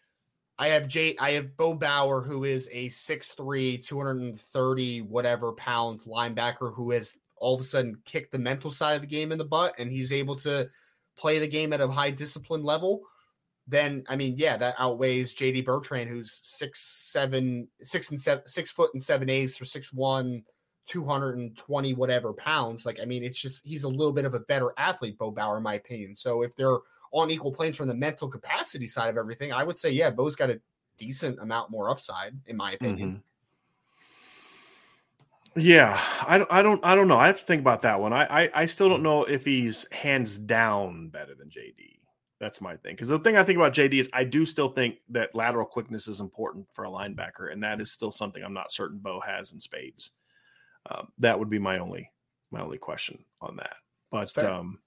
I have Jay, I have Bo Bauer, who is a 6'3, 230 whatever pounds linebacker who has all of a sudden kicked the mental side of the game in the butt and he's able to play the game at a high discipline level then I mean, yeah, that outweighs JD Bertrand, who's six seven, six and seven, six foot and seven eighths or six one, 220 whatever pounds. Like, I mean, it's just he's a little bit of a better athlete, Bo Bauer, in my opinion. So if they're on equal planes from the mental capacity side of everything, I would say, yeah, Bo's got a decent amount more upside, in my opinion. Mm-hmm. Yeah, I don't, I don't, I don't know. I have to think about that one. I, I, I still don't know if he's hands down better than JD. That's my thing. Because the thing I think about JD is I do still think that lateral quickness is important for a linebacker, and that is still something I'm not certain Bo has in spades. Um, that would be my only my only question on that. But um,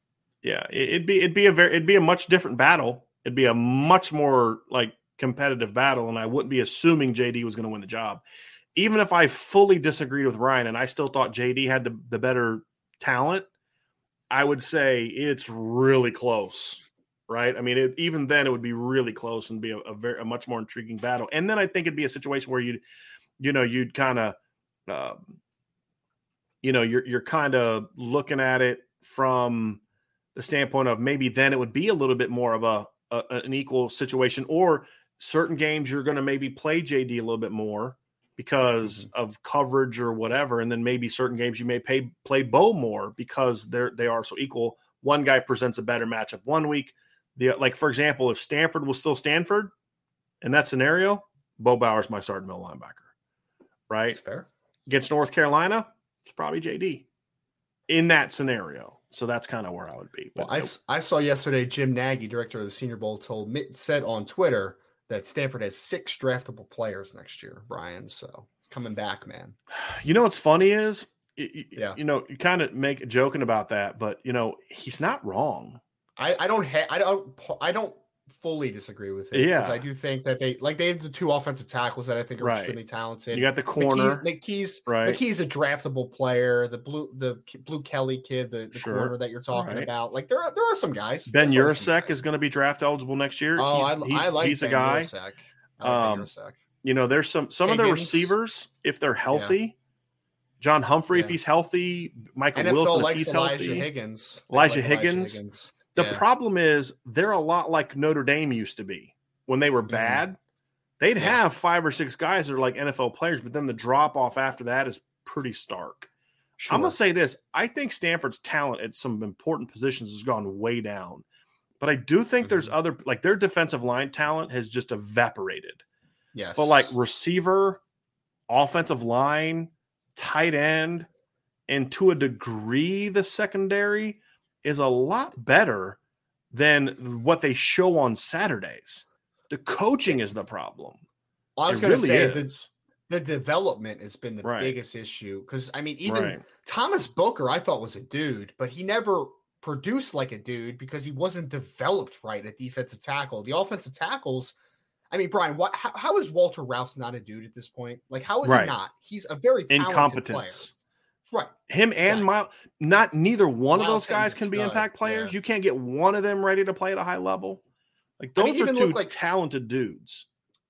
yeah, it, it'd be it'd be a very it'd be a much different battle. It'd be a much more like competitive battle, and I wouldn't be assuming JD was going to win the job. Even if I fully disagreed with Ryan and I still thought JD had the, the better talent, I would say it's really close right? I mean, it, even then, it would be really close and be a, a, very a much more intriguing battle. And then I think it'd be a situation where you'd, you know, you'd kind of, um, you know, you're you're kind of looking at it from the standpoint of maybe then it would be a little bit more of a, a an equal situation, or certain games you're going to maybe play JD a little bit more because mm-hmm. of coverage or whatever, and then maybe certain games you may pay play Bo more because they're they are so equal. One guy presents a better matchup one week, the like for example, if Stanford was still Stanford in that scenario, Bo Bauer's my starting middle linebacker. Right? That's fair. Against North Carolina, it's probably JD in that scenario. So that's kind of where I would be. But well, I, I saw yesterday Jim Nagy, director of the Senior Bowl, told said on Twitter that Stanford has six draftable players next year, Bryan. So it's coming back, man. You know what's funny is, yeah. you know, you kind of make joking about that, but you know, he's not wrong. I, I don't ha- I don't I don't fully disagree with it. Yeah, I do think that they like they have the two offensive tackles that I think are right. extremely talented. You got the corner. McKee's, McKee's right. McKee's a draftable player. The blue the Blu Kelly kid, the, the sure. corner that you're talking right. about. Like there are there are some guys. Ben Yurosek is going to be draft eligible next year. Oh, he's, I, he's, I like he's ben a guy. I like um, You know, there's some some Higgins. of the receivers if they're healthy. Yeah. John Humphrey, yeah. if he's healthy, Michael NFL Wilson, if he's Elijah healthy, Higgins. Elijah, like Higgins. Elijah Higgins. The yeah. problem is they're a lot like Notre Dame used to be when they were mm-hmm. bad. Mm-hmm. They'd yeah. have five or six guys that are like NFL players, but then the drop off after that is pretty stark. Sure. I'm gonna say this: I think Stanford's talent at some important positions has gone way down, but I do think mm-hmm. there's other like their defensive line talent has just evaporated. Yes, but like receiver, offensive line, tight end, and to a degree the secondary is a lot better than what they show on Saturdays. The coaching is the problem. I was going to really say the, the development has been the right. biggest issue because I mean, even right. Thomas Booker, I thought was a dude, but he never produced like a dude because he wasn't developed right at defensive tackle. The offensive tackles. I mean, Bryan, what? How, how is Walter Rouse not a dude at this point? Like, how is right. he not? He's a very talented Incompetence. player. Right. Him and Myles, not neither one Myles of those guys can be impact players. Yeah. You can't get one of them ready to play at a high level. Like those I mean, are two like, talented dudes.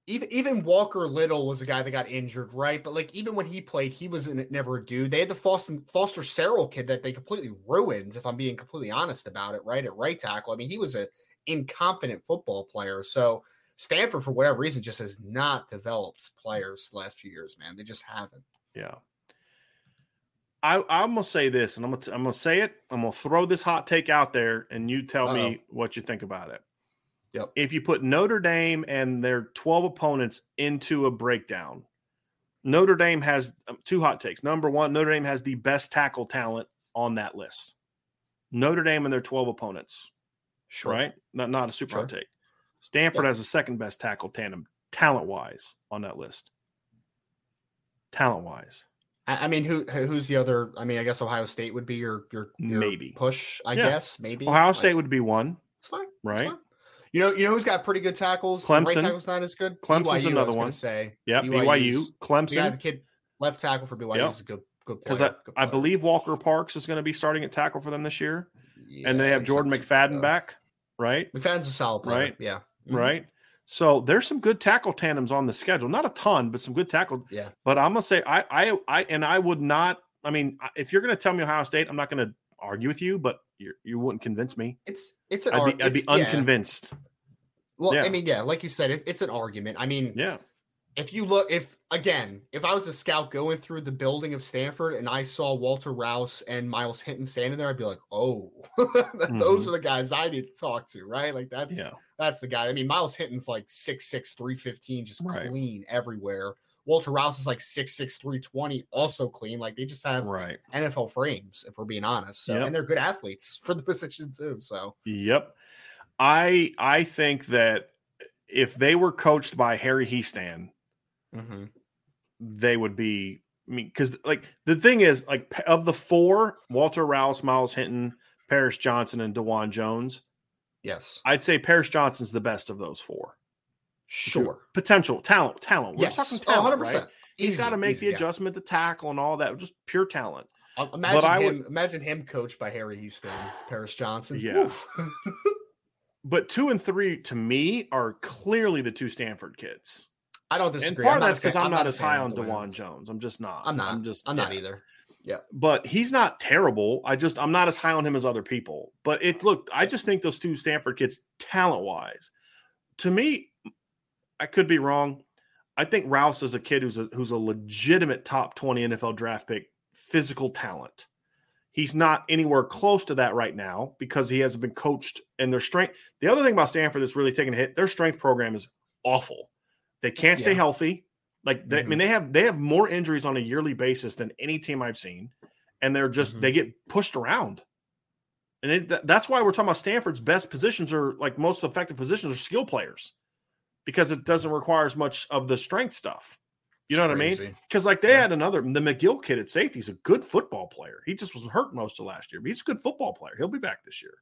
even even Walker Little was a guy that got injured, right? But like even when he played, he was never a dude. They had the Foster Foster Sarell kid that they completely ruined. If I'm being completely honest about it, right at right tackle. I mean, he was a incompetent football player. So Stanford, for whatever reason, just has not developed players the last few years. Man, they just haven't. Yeah. I, I'm gonna say this, and I'm gonna I'm gonna say it. I'm gonna throw this hot take out there, and you tell Uh-oh. me what you think about it. Yep. If you put Notre Dame and their 12 opponents into a breakdown, Notre Dame has um, two hot takes. Number one, Notre Dame has the best tackle talent on that list. Notre Dame and their 12 opponents. Sure. Right? Not, not a super sure. hot take. Stanford yep. has the second best tackle tandem talent wise on that list. Talent wise. I mean, who who's the other? I mean, I guess Ohio State would be your your, your maybe push. I yeah. guess maybe Ohio State like, would be one. It's fine, right? It's fine. You know, you know who's got pretty good tackles. Clemson. Right tackle's not as good. Clemson's BYU, another one. Say, yeah, BYU. Clemson. Yeah, the kid left tackle for BYU yep. is a good good Because I, I believe Walker Parks is going to be starting at tackle for them this year, yeah, and they have Jordan McFadden back, right? McFadden's a solid player. Right. Yeah. Mm-hmm. Right. So there's some good tackle tandems on the schedule. Not a ton, but some good tackle. Yeah. But I'm gonna say I I I and I would not. I mean, if you're gonna tell me Ohio State, I'm not gonna argue with you, but you you wouldn't convince me. It's it's an I'd be, I'd be unconvinced. Yeah. Well, yeah. I mean, yeah, like you said, it, it's an argument. I mean, yeah. If you look, if again, if I was a scout going through the building of Stanford and I saw Walter Rouse and Myles Hinton standing there, I'd be like, "Oh, those mm-hmm. are the guys I need to talk to." Right? Like that's yeah. that's the guy. I mean, Myles Hinton's like 6'6", 315, just right. clean everywhere. Walter Rouse is like 6'6", 320, also clean. Like they just have right. NFL frames, if we're being honest. So, yep. and they're good athletes for the position too. So, yep. I I think that if they were coached by Harry Hiestand, mm-hmm. they would be. I mean, because like the thing is, like of the four, Walter Rouse, Myles Hinton, Paris Johnson, and Dawand Jones. Yes, I'd say Paris Johnson's the best of those four. Sure, potential talent, talent. We're yes. talking talent, oh, 100%. right? He's got to make the adjustment yeah. to tackle and all that. Just pure talent. Imagine him. Would, imagine him coached by Harry Hiestand, Paris Johnson. Yeah. but two and three to me are clearly the two Stanford kids. I don't disagree. And part of that's because I'm, I'm, not as high on Dawand Jones. I'm just not. I'm not. I'm just. I'm yeah. not either. Yeah. But he's not terrible. I just I'm not as high on him as other people. But it look, I just think those two Stanford kids, talent wise, to me, I could be wrong. I think Rouse is a kid who's a who's a legitimate top 20 NFL draft pick, physical talent. He's not anywhere close to that right now because he hasn't been coached and their strength. The other thing about Stanford that's really taking a hit, their strength program is awful. They can't stay yeah. healthy. Like they, mm-hmm. I mean, they have they have more injuries on a yearly basis than any team I've seen, and they're just mm-hmm. they get pushed around. And it, that's why we're talking about Stanford's best positions are like most effective positions are skill players because it doesn't require as much of the strength stuff. You know what I mean? Because like they yeah. had another the McGill kid at safety is a good football player. He just was hurt most of last year, but he's a good football player. He'll be back this year.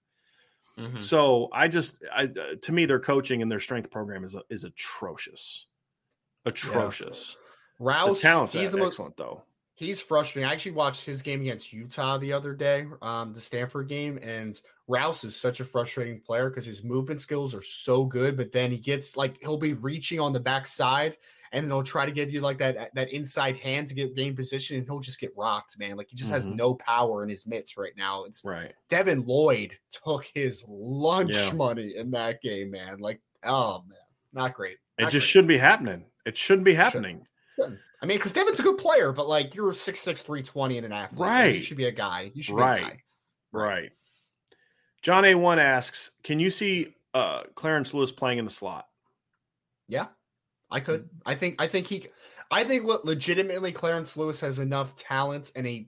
Mm-hmm. So I just, I uh, to me, their coaching and their strength program is is atrocious, atrocious. Yeah. Rouse, the he's the most excellent though. He's frustrating. I actually watched his game against Utah the other day, um, the Stanford game, and Rouse is such a frustrating player because his movement skills are so good, but then he gets like he'll be reaching on the backside and then he'll try to give you like that that inside hand to get game position, and he'll just get rocked, man. Like he just mm-hmm. has no power in his mitts right now. It's right. Devin Lloyd took his lunch yeah. money in that game, man. Like, oh man, not great. Not it just shouldn't be happening. It shouldn't be happening. Shouldn't. I mean, because Devin's a good player, but like you're six six three twenty and an athlete. Right. You should be a guy. You should right. be a guy. Right. John A1 asks, can you see uh Clarence Lewis playing in the slot? Yeah. I could. I think. I think he. I think what legitimately Clarence Lewis has enough talent and a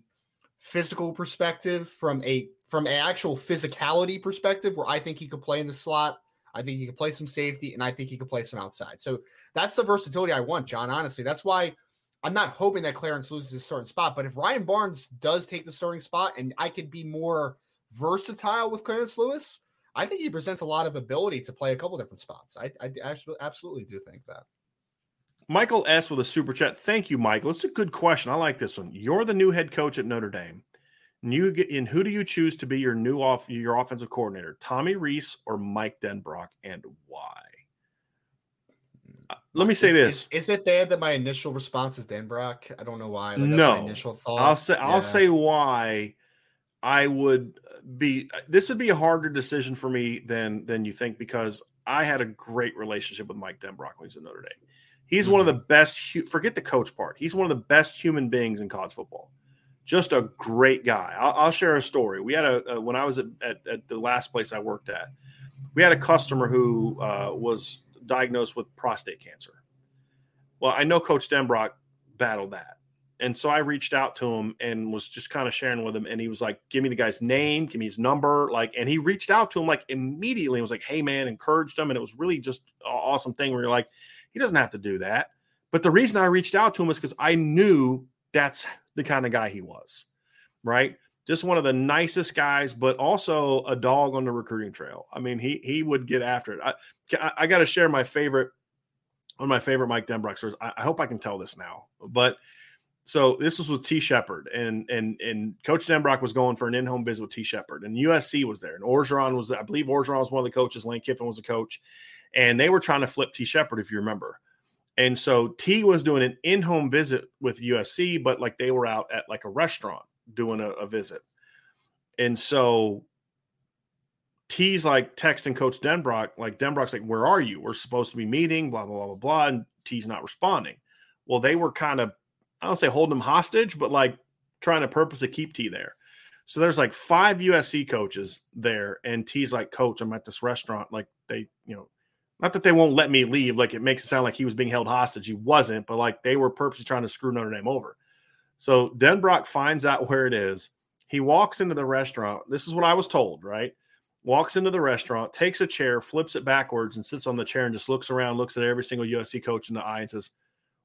physical perspective from a from an actual physicality perspective where I think he could play in the slot. I think he could play some safety, and I think he could play some outside. So that's the versatility I want, John. Honestly, that's why I'm not hoping that Clarence loses his starting spot. But if Ryan Barnes does take the starting spot, and I could be more versatile with Clarence Lewis, I think he presents a lot of ability to play a couple different spots. I, I absolutely do think that. Michael S. with a super chat. Thank you, Michael. It's a good question. I like this one. You're the new head coach at Notre Dame. And in who do you choose to be your new off your offensive coordinator? Tommy Rees or Mike Denbrock, and why? let me say is, this: is, is, it there that my initial response is Denbrock? I don't know why. Like, no, initial thought. I'll say I'll say why I would be. This would be a harder decision for me than than you think because I had a great relationship with Mike Denbrock when he at Notre Dame. He's mm-hmm. one of mm-hmm. the best. Forget the coach part. He's one of the best human beings in college football. Just a great guy. I'll, I'll share a story. We had a, a when I was at, at, at, the last place I worked at. We had a customer who uh, was diagnosed with prostate cancer. Well, I know Coach Denbrock battled that. And so I reached out to him and was just kind of sharing with him. And he was like, give me the guy's name, give me his number. Like, and he reached out to him like immediately and was like, hey, man, encouraged him. And it was really just an awesome thing where you're like, he doesn't have to do that. But the reason I reached out to him is because I knew that's the kind of guy he was, right? Just one of the nicest guys, but also a dog on the recruiting trail. I mean, he he would get after it. I I got to share my favorite, one of my favorite Mike Denbrock stories. I, I hope I can tell this now, but so this was with T. Shepard, and and and Coach Denbrock was going for an in-home visit with T. Shepard, and USC was there, and Orgeron was, I believe Orgeron was one of the coaches. Lane Kiffin was the coach, and they were trying to flip T. Shepard, if you remember. And so T was doing an in-home visit with USC, but like they were out at like a restaurant doing a, a visit. And so T's like texting Coach Denbrock, like Denbrock's like, Where are you? We're supposed to be meeting, blah, blah, blah, blah, blah. And T's not responding. Well, they were kind of, I don't say holding him hostage, but like trying to purposely keep T there. So there's like five USC coaches there, and T's like, Coach, I'm at this restaurant. Like they, you know, not that they won't let me leave. Like it makes it sound like he was being held hostage. He wasn't, but like they were purposely trying to screw Notre Dame over. So Denbrock finds out where it is. He walks into the restaurant. This is what I was told, right? Walks into the restaurant, takes a chair, flips it backwards, and sits on the chair and just looks around, looks at every single USC coach in the eye and says,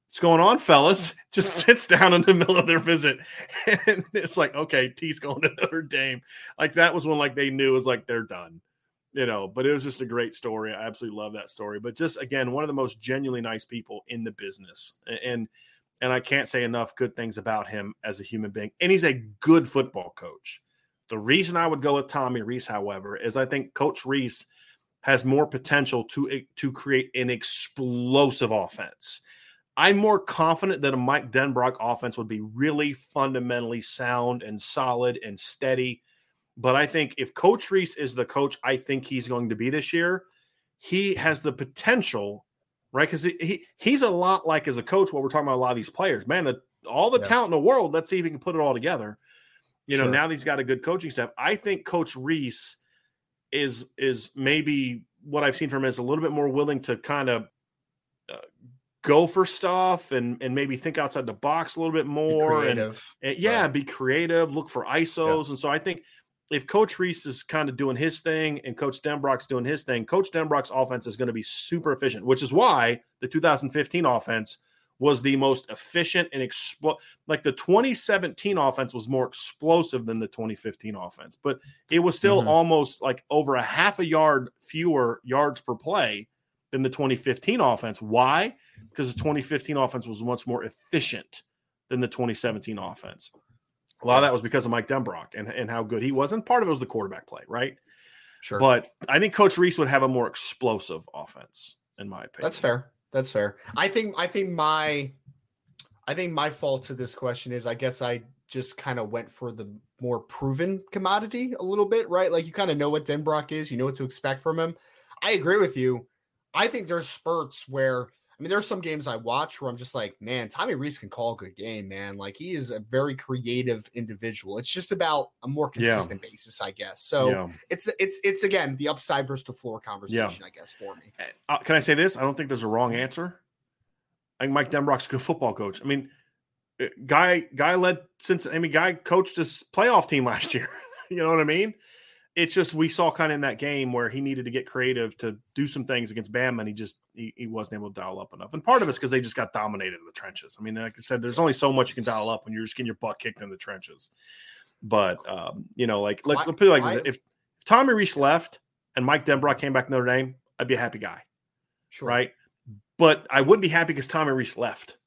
What's going on, fellas? Just sits down in the middle of their visit. And it's like, okay, T's going to Notre Dame. Like that was when like they knew it was like they're done you know, but it was just a great story. I absolutely love that story. But just again, one of the most genuinely nice people in the business. And and I can't say enough good things about him as a human being. And he's a good football coach. The reason I would go with Tommy Rees, however, is I think Coach Rees has more potential to eh, to create an explosive offense. I'm more confident that a Mike Denbrock offense would be really fundamentally sound and solid and steady but I think if Coach Rees is the coach I think he's going to be this year, he has the potential, right? Because he, he, he's a lot like as a coach what we're talking about a lot of these players. Man, the, all the yeah. talent in the world. Let's see if he can put it all together. You know, sure. now he's got a good coaching staff. I think Coach Rees is is maybe what I've seen from him is a little bit more willing to kind of uh, go for stuff and and maybe think outside the box a little bit more and, and, yeah, right. be creative, look for ISOs. Yeah. And so I think if Coach Rees is kind of doing his thing and Coach Denbrock's doing his thing, Coach Denbrock's offense is going to be super efficient, which is why the 2015 offense was the most efficient and expl- like the 2017 offense was more explosive than the 2015 offense, but it was still mm-hmm. almost like over a half a yard fewer yards per play than the 2015 offense. Why? Because the 2015 offense was much more efficient than the 2017 offense. A lot of that was because of Mike Denbrock and, and how good he was. And part of it was the quarterback play, right? Sure. But I think Coach Rees would have a more explosive offense, in my opinion. That's fair. That's fair. I think I think my I think my fault to this question is I guess I just kind of went for the more proven commodity a little bit, right? Like you kind of know what Denbrock is, you know what to expect from him. I agree with you. I think there's spurts where I mean, there's some games I watch where I'm just like, man, Tommy Rees can call a good game, man. Like he is a very creative individual. It's just about a more consistent yeah. basis, I guess. So yeah. it's it's it's again the upside versus the floor conversation, yeah. I guess, for me. Eh, uh, can I say this? I don't think there's a wrong answer. I think Mike Denbrock's a good football coach. I mean, eh, guy guy led since I mean, guy coached his playoff team last year. you know what I mean? It's just we saw kind of in that game where he needed to get creative to do some things against Bama, and he just he, he wasn't able to dial up enough. And part of it's because they just got dominated in the trenches. I mean, like I said, there's only so much you can dial up when you're just getting your butt kicked in the trenches. But um, you know, like like put it like this, if, if Tommy Rees left and Mike Denbrock came back to Notre Dame, I'd be a happy guy, sure. right? But I wouldn't be happy because Tommy Rees left.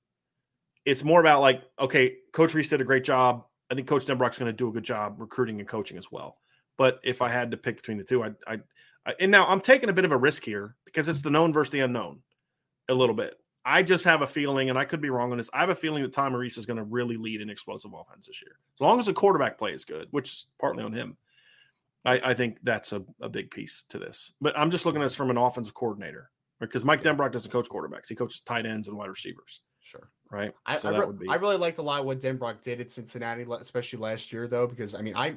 It's more about like, okay, Coach Rees did a great job. I think Coach Denbrock's going to do a good job recruiting and coaching as well. But if I had to pick between the two, I, I, I, and now I'm taking a bit of a risk here because it's the known versus the unknown, a little bit. I just have a feeling, and I could be wrong on this. I have a feeling that Tom Rees is going to really lead an explosive offense this year. As long as the quarterback play is good, which is partly on him. I, I think that's a, a big piece to this. But I'm just looking at this from an offensive coordinator because Mike Denbrock doesn't coach quarterbacks; he coaches tight ends and wide receivers. Sure. Right. I, So I, re- be- I really liked a lot what Denbrock did at Cincinnati, especially last year, though, because I mean, I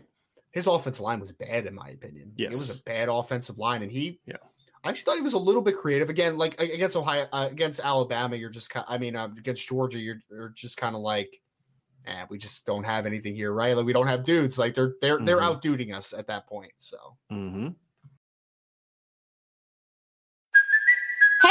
his offensive line was bad in my opinion. Yes. it was a bad offensive line, and he, Yeah. I actually thought he was a little bit creative. Again, like against Ohio, uh, against Alabama, you're just, kind. I mean, uh, against Georgia, you're, you're just kind of like, eh, we just don't have anything here, right? Like we don't have dudes. Like they're they're they're Mhm. us at that point. So Mhm.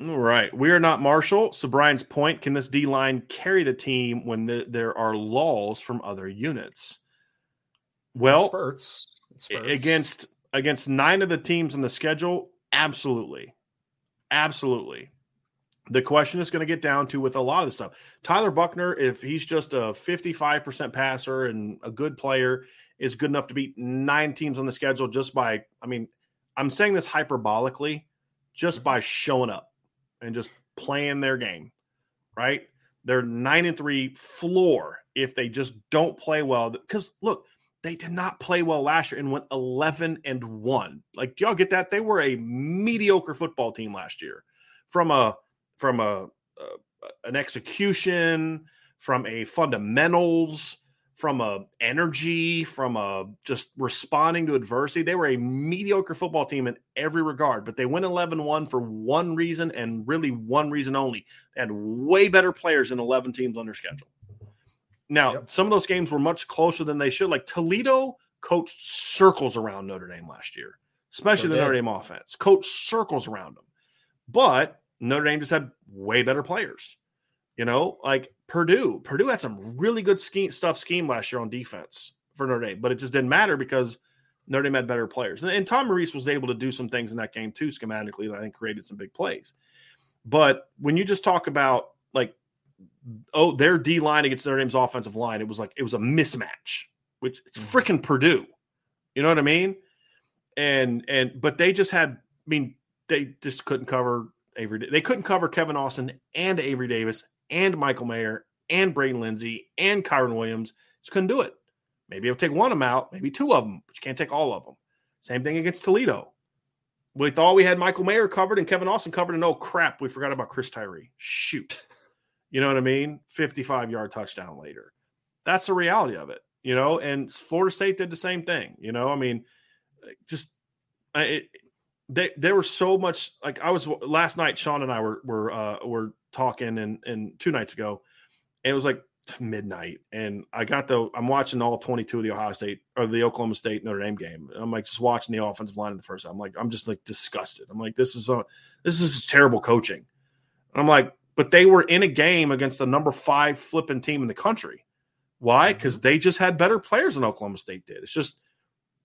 All right. We are not Marshall. So, Bryan's point can this D line carry the team when the, there are lulls from other units? Well, spurts, It spurts. against against nine of the teams on the schedule, absolutely, absolutely. The question is going to get down to with a lot of the stuff. Tyler Buchner, if he's just a fifty-five percent passer and a good player, is good enough to beat nine teams on the schedule just by. I mean, I'm saying this hyperbolically, just mm-hmm. by showing up and just playing their game, right? They're nine and three floor if they just don't play well. Because look, they did not play well last year and went 11 and 1 like y'all get that they were a mediocre football team last year from a from a, a an execution from a fundamentals from a energy from a just responding to adversity they were a mediocre football team in every regard but they went 11-1 for one reason and really one reason only they had way better players than 11 teams on their schedule now, Yep. some of those games were much closer than they should. Like Toledo coached circles around Notre Dame last year, especially the. Notre Dame offense. Coached circles around them. But Notre Dame just had way better players. You know, like Purdue. Purdue had some really good scheme stuff scheme last year on defense for Notre Dame, but it just didn't matter because Notre Dame had better players. And, and Tommy Rees was able to do some things in that game too, schematically, that I think created some big plays. But when you just talk about like oh, their D line against Notre Dame's offensive line, it was like it was a mismatch, which it's Mhm. freaking Purdue. You know what I mean? And and but they just had, I mean, they just couldn't cover Avery. They couldn't cover Kevin Austin and Avery Davis and Michael Mayer and Braden Lenzy and Kyren Williams. Just couldn't do it. Maybe I'll take one of them out, maybe two of them, but you can't take all of them. Same thing against Toledo. We thought we had Michael Mayer covered and Kevin Austin covered, and oh crap, we forgot about Chris Tyree. Shoot. You know what I mean? 55 yard touchdown later. That's the reality of it, you know. And Florida State did the same thing, you know. I mean, just it, they there were so much like I was last night. Sean and I were were uh, were talking and and two nights ago, and it was like midnight, and I got the I'm watching all 22 of the Ohio State or the Oklahoma State Notre Dame game. And I'm like just watching the offensive line in the first. I'm like I'm just like disgusted. I'm like this is a this is terrible coaching. And I'm like, but they were in a game against the number five flipping team in the country. Why? Because they just had better players than Oklahoma State did. It's just,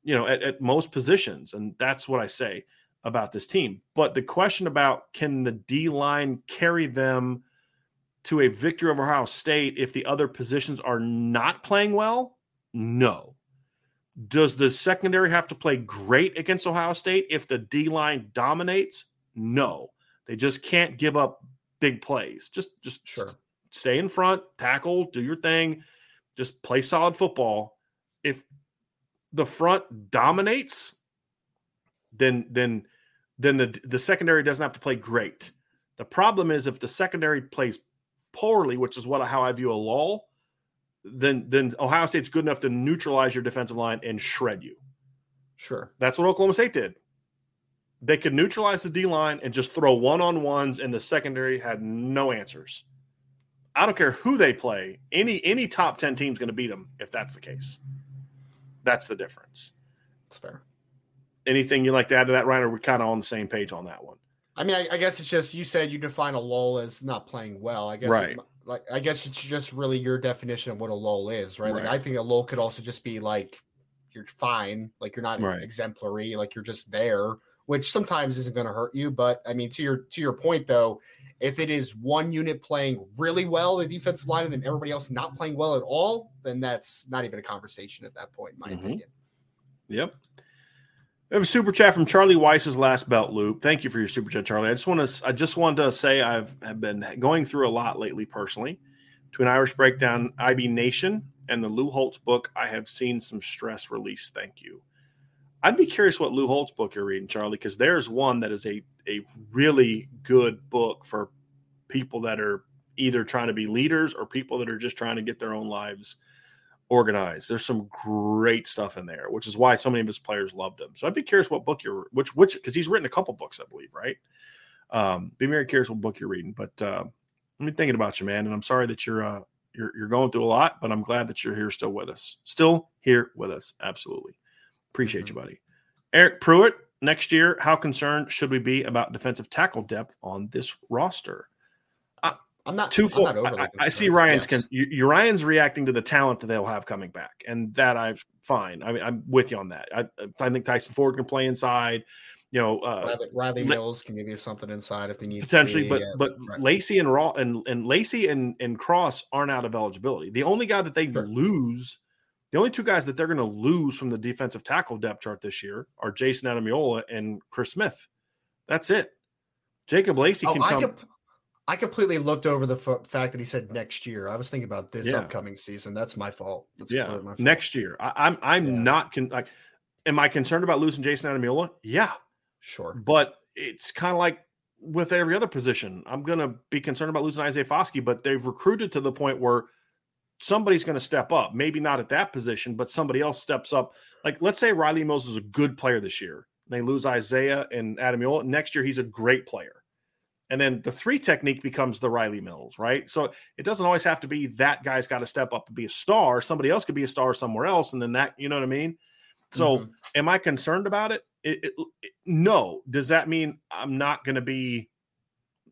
you know, at, at most positions. And that's what I say about this team. But the question about can the D line carry them to a victory over Ohio State if the other positions are not playing well? No. Does the secondary have to play great against Ohio State if the D line dominates? No. They just can't give up big plays. Just just Sure. stay in front, tackle, do your thing, just play solid football. If the front dominates, then then then the the secondary doesn't have to play great. The problem is if the secondary plays poorly, which is what how I view a lull, then then Ohio State's good enough to neutralize your defensive line and shred you. Sure. That's what Oklahoma State did. They could neutralize the D line and just throw one on ones, and the secondary had no answers. I don't care who they play. Any any top ten team's going to beat them if that's the case. That's the difference. That's fair. Anything you'd like to add to that, Ryan? Or we're kind of on the same page on that one. I mean, I, I, guess it's just you said you define a lull as not playing well. I guess right. It, like I guess it's just really your definition of what a lull is, right? right? Like I think a lull could also just be like you're fine, like you're not right. exemplary, like you're just there, which sometimes isn't going to hurt you. But I mean, to your to your point though, if it is one unit playing really well, the defensive line, and then everybody else not playing well at all, then that's not even a conversation at that point, in my mm-hmm. opinion. Yep. We have a super chat from Charlie Weis's last belt loop. Thank you for your super chat, Charlie. I just want to I just wanted to say I've have been going through a lot lately personally. Between Irish Breakdown, IB Nation, and the Lou Holtz book, I have seen some stress release. Thank you. I'd be curious what Lou Holtz book you're reading, Charlie, because there's one that is a a really good book for people that are either trying to be leaders or people that are just trying to get their own lives organized. There's some great stuff in there, which is why so many of his players loved him. So I'd be curious what book you're which which because he's written a couple books, I believe, right? Um, be very curious what book you're reading. But uh, I'm thinking about you, man, and I'm sorry that you're uh, you're you're going through a lot, but I'm glad that you're here still with us. Still here with us. Absolutely. Appreciate mm-hmm. you, buddy. Eric Pruitt, next year, how concerned should we be about defensive tackle depth on this roster? I'm not too full. I, I, see Ryan's yes. you, Ryan's reacting to the talent that they'll have coming back, and that I'm fine. I mean, I'm with you on that. I, I think Tyson Ford can play inside. You know, uh, Riley, Riley Mills can give you something inside if they need potentially, but yeah, but right. Lacey and Raw and and Lacey and and Cross aren't out of eligibility. The only guy that they sure. lose, the only two guys that they're going to lose from the defensive tackle depth chart this year are Jayson Ademilola and Chris Smith. That's it. Jacob Lacey oh, can come. Could, I completely looked over the f- fact that he said next year. I was thinking about this yeah. upcoming season. That's my fault. That's yeah, my fault. next year. I, am I'm, I'm yeah. not con- like. Am I concerned about losing Jayson Ademilola? Yeah, sure. But it's kind of like with every other position. I'm going to be concerned about losing Isaiah Foskey, but they've recruited to the point where somebody's going to step up. Maybe not at that position, but somebody else steps up. Like let's say Riley Mills is a good player this year. They lose Isaiah and Ademilola. Next year, he's a great player and then the three technique becomes the Riley Mills, right? So it doesn't always have to be that guy's got to step up and be a star. Somebody else could be a star somewhere else, and then that, you know what I mean? So, mm-hmm. am I concerned about it? It, it, it? No. Does that mean I'm not going to be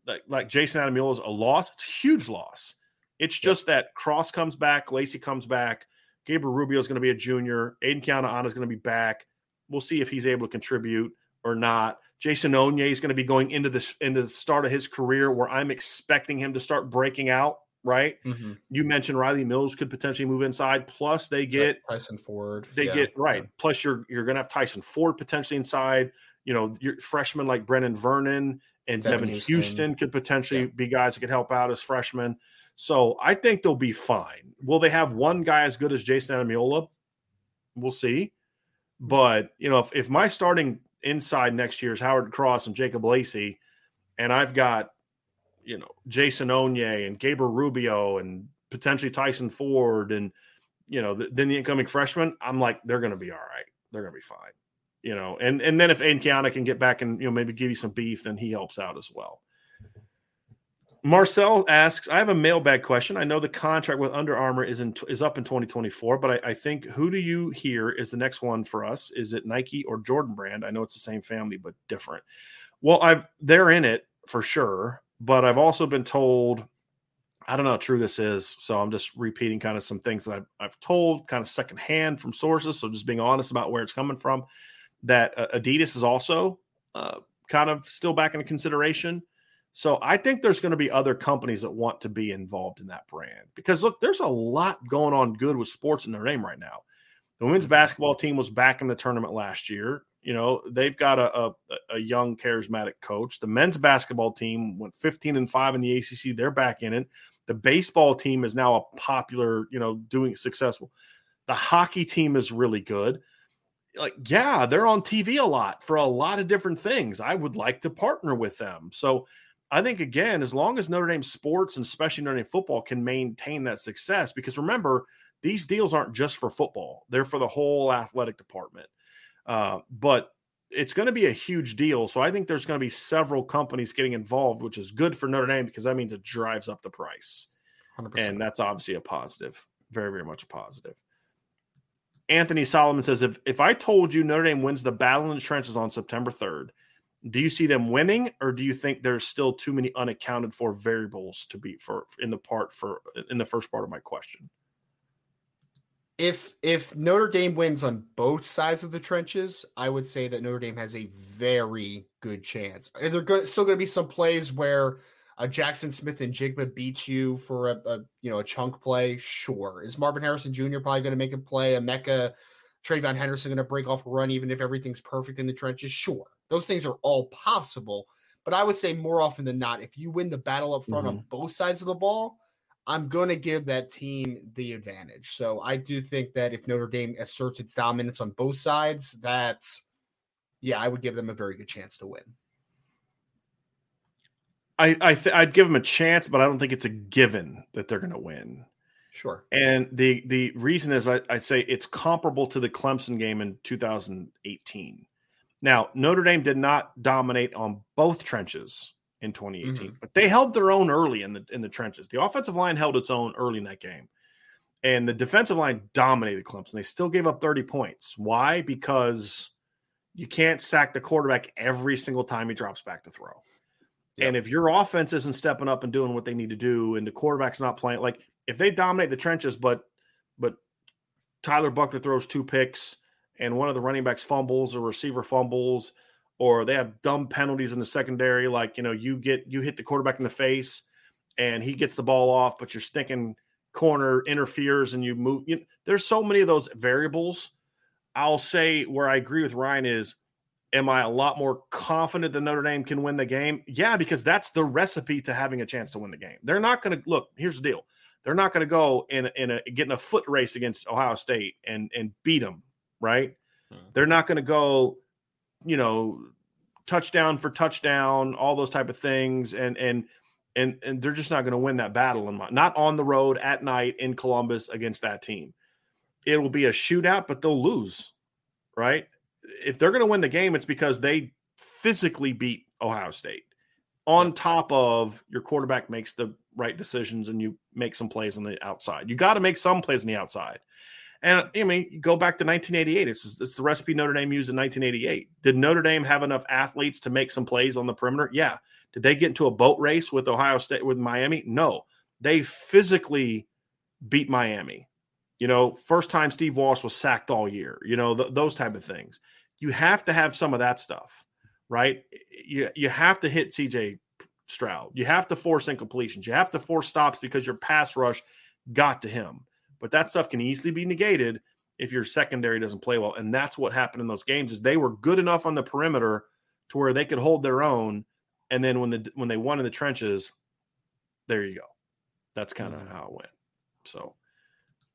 like like Jayson Ademilola is a loss? It's a huge loss. It's just yep. that Cross comes back, Lacey comes back, Gabriel Rubio is going to be a junior, Aidan Keanaaina is going to be back. We'll see if he's able to contribute or not. Jason Onye is going to be going into this into the start of his career where I'm expecting him to start breaking out. Right. Mm-hmm. You mentioned Riley Mills could potentially move inside. Plus, they get Tyson Ford. They yeah. get right. Yeah. Plus, you're you're going to have Tyson Ford potentially inside. You know, your freshmen like Brenan Vernon and Devan, Devan Houstan. Houstan. could potentially be guys that could help out as freshmen. So I think they'll be fine. Will they have one guy as good as Jayson Ademilola? We'll see. But you know, if, if my starting inside next year's Howard Cross and Jacob Lacey, and I've got you know Jason Onye and Gabriel Rubio and potentially Tyson Ford and you know the, then the incoming freshman, I'm like they're going to be all right. They're going to be fine. You know, and and then if Aidan Keanaaina can get back and you know maybe give you some beef, then he helps out as well. Marcel asks, I have a mailbag question. I know the contract with Under Armour is in is up in 2024, but I, I, think who do you hear is the next one for us? Is it Nike or Jordan Brand? I know it's the same family but different. Well, I've they're in it for sure, but I've also been told I don't know how true this is, so I'm just repeating kind of some things that I've, I've told, kind of secondhand from sources. So just being honest about where it's coming from. That uh, Adidas is also uh, kind of still back into consideration so I think there's going to be other companies that want to be involved in that brand because look, there's a lot going on good with sports in their name right now. The women's mm-hmm. basketball team was back in the tournament last year. You know, they've got a, a, a young, charismatic coach. The men's basketball team went 15 and 5 in the ACC. They're back in it. The baseball team is now a popular, you know, doing successful. The hockey team is really good. Like, yeah, they're on TV a lot for a lot of different things. I would like to partner with them. So I think again, as long as Notre Dame sports and especially Notre Dame football can maintain that success, because remember, these deals aren't just for football; they're for the whole athletic department. Uh, but it's going to be a huge deal. So I think there's going to be several companies getting involved, which is good for Notre Dame because that means it drives up the price. 100%. And that's obviously a positive. Very, very much a positive. Anthony Solomon says if, if I told you Notre Dame wins the battle in the trenches on September 3rd, do you see them winning or do you think there's still too many unaccounted for variables to be for in the part for in the first part of my question? if if Notre Dame wins on both sides of the trenches, I would say that Notre Dame has a very good chance. Are there go- still going to be some plays where a Jaxon Smith-Njigba beats you for a, a, you know a chunk play? Sure. Is Marvin Harrison Jr. probably going to make a play? A Mecca TreVeyon Henderson going to break off a run even if everything's perfect in the trenches? Sure. Those things are all possible. But I would say more often than not, if you win the battle up front mm-hmm. on both sides of the ball, I'm going to give that team the advantage. So I do think that if Notre Dame asserts its dominance on both sides, that's yeah, I would give them a very good chance to win. I, I th- I'd give them a chance, but I don't think it's a given that they're going to win. Sure. And the the reason is I, I say it's comparable to the Clemson game in 2018. Now Notre Dame did not dominate on both trenches in 2018. Mm-hmm. But they held their own early in the in the trenches. The offensive line held its own early in that game. And the defensive line dominated Clemson. They still gave up 30 points. Why? Because you can't sack the quarterback every single time he drops back to throw. Yep. And if your offense isn't stepping up and doing what they need to do, and the quarterback's not playing, like if they dominate the trenches, but but Tyler Buchner throws two picks and one of the running backs fumbles or receiver fumbles or they have dumb penalties in the secondary, like you know, you get you hit the quarterback in the face and he gets the ball off, but your stinking corner interferes and you move. You know, there's so many of those variables. I'll say where I agree with Ryan is am I a lot more confident that Notre Dame can win the game? Yeah, because that's the recipe to having a chance to win the game. They're not going to look. Here's the deal: they're not going to go in in a getting a foot race against Ohio State and and beat them. Right? Hmm. They're not going to go you know, touchdown for touchdown, all those type of things, and and and and they're just not going to win that battle in my, not on the road at night in Columbus against that team. It will be a shootout, but they'll lose, right? If they're going to win the game, it's because they physically beat Ohio State. On top of your quarterback makes the right decisions and you make some plays on the outside. You got to make some plays on the outside. And I mean, go back to 1988. It's, it's the recipe Notre Dame used in 1988. Did Notre Dame have enough athletes to make some plays on the perimeter? Yeah. Did they get into a boat race with Ohio State with Miami? No. They physically beat Miami. You know, first time Steve Walsh was sacked all year. You know, th- those type of things. You have to have some of that stuff, right? You you have to hit CJ Stroud. You have to force incompletions. You have to force stops because your pass rush got to him. But that stuff can easily be negated if your secondary doesn't play well. And that's what happened in those games is they were good enough on the perimeter to where they could hold their own. And then when the when they won in the trenches, there you go. That's kind of mm-hmm. how it went. So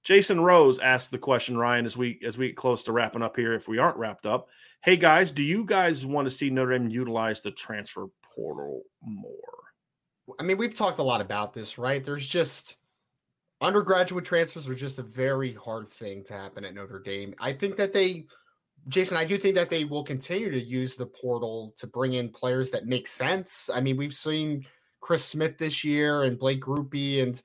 Jason Rose asked the question, Ryan, as we as we get close to wrapping up here, if we aren't wrapped up. Hey guys, do you guys want to see Notre Dame utilize the transfer portal more? I mean, we've talked a lot about this, right? There's just undergraduate transfers are just a very hard thing to happen at Notre Dame. I think that they, Jason, I do think that they will continue to use the portal to bring in players that make sense. I mean, we've seen Chris Smith this year and Blake Grupe and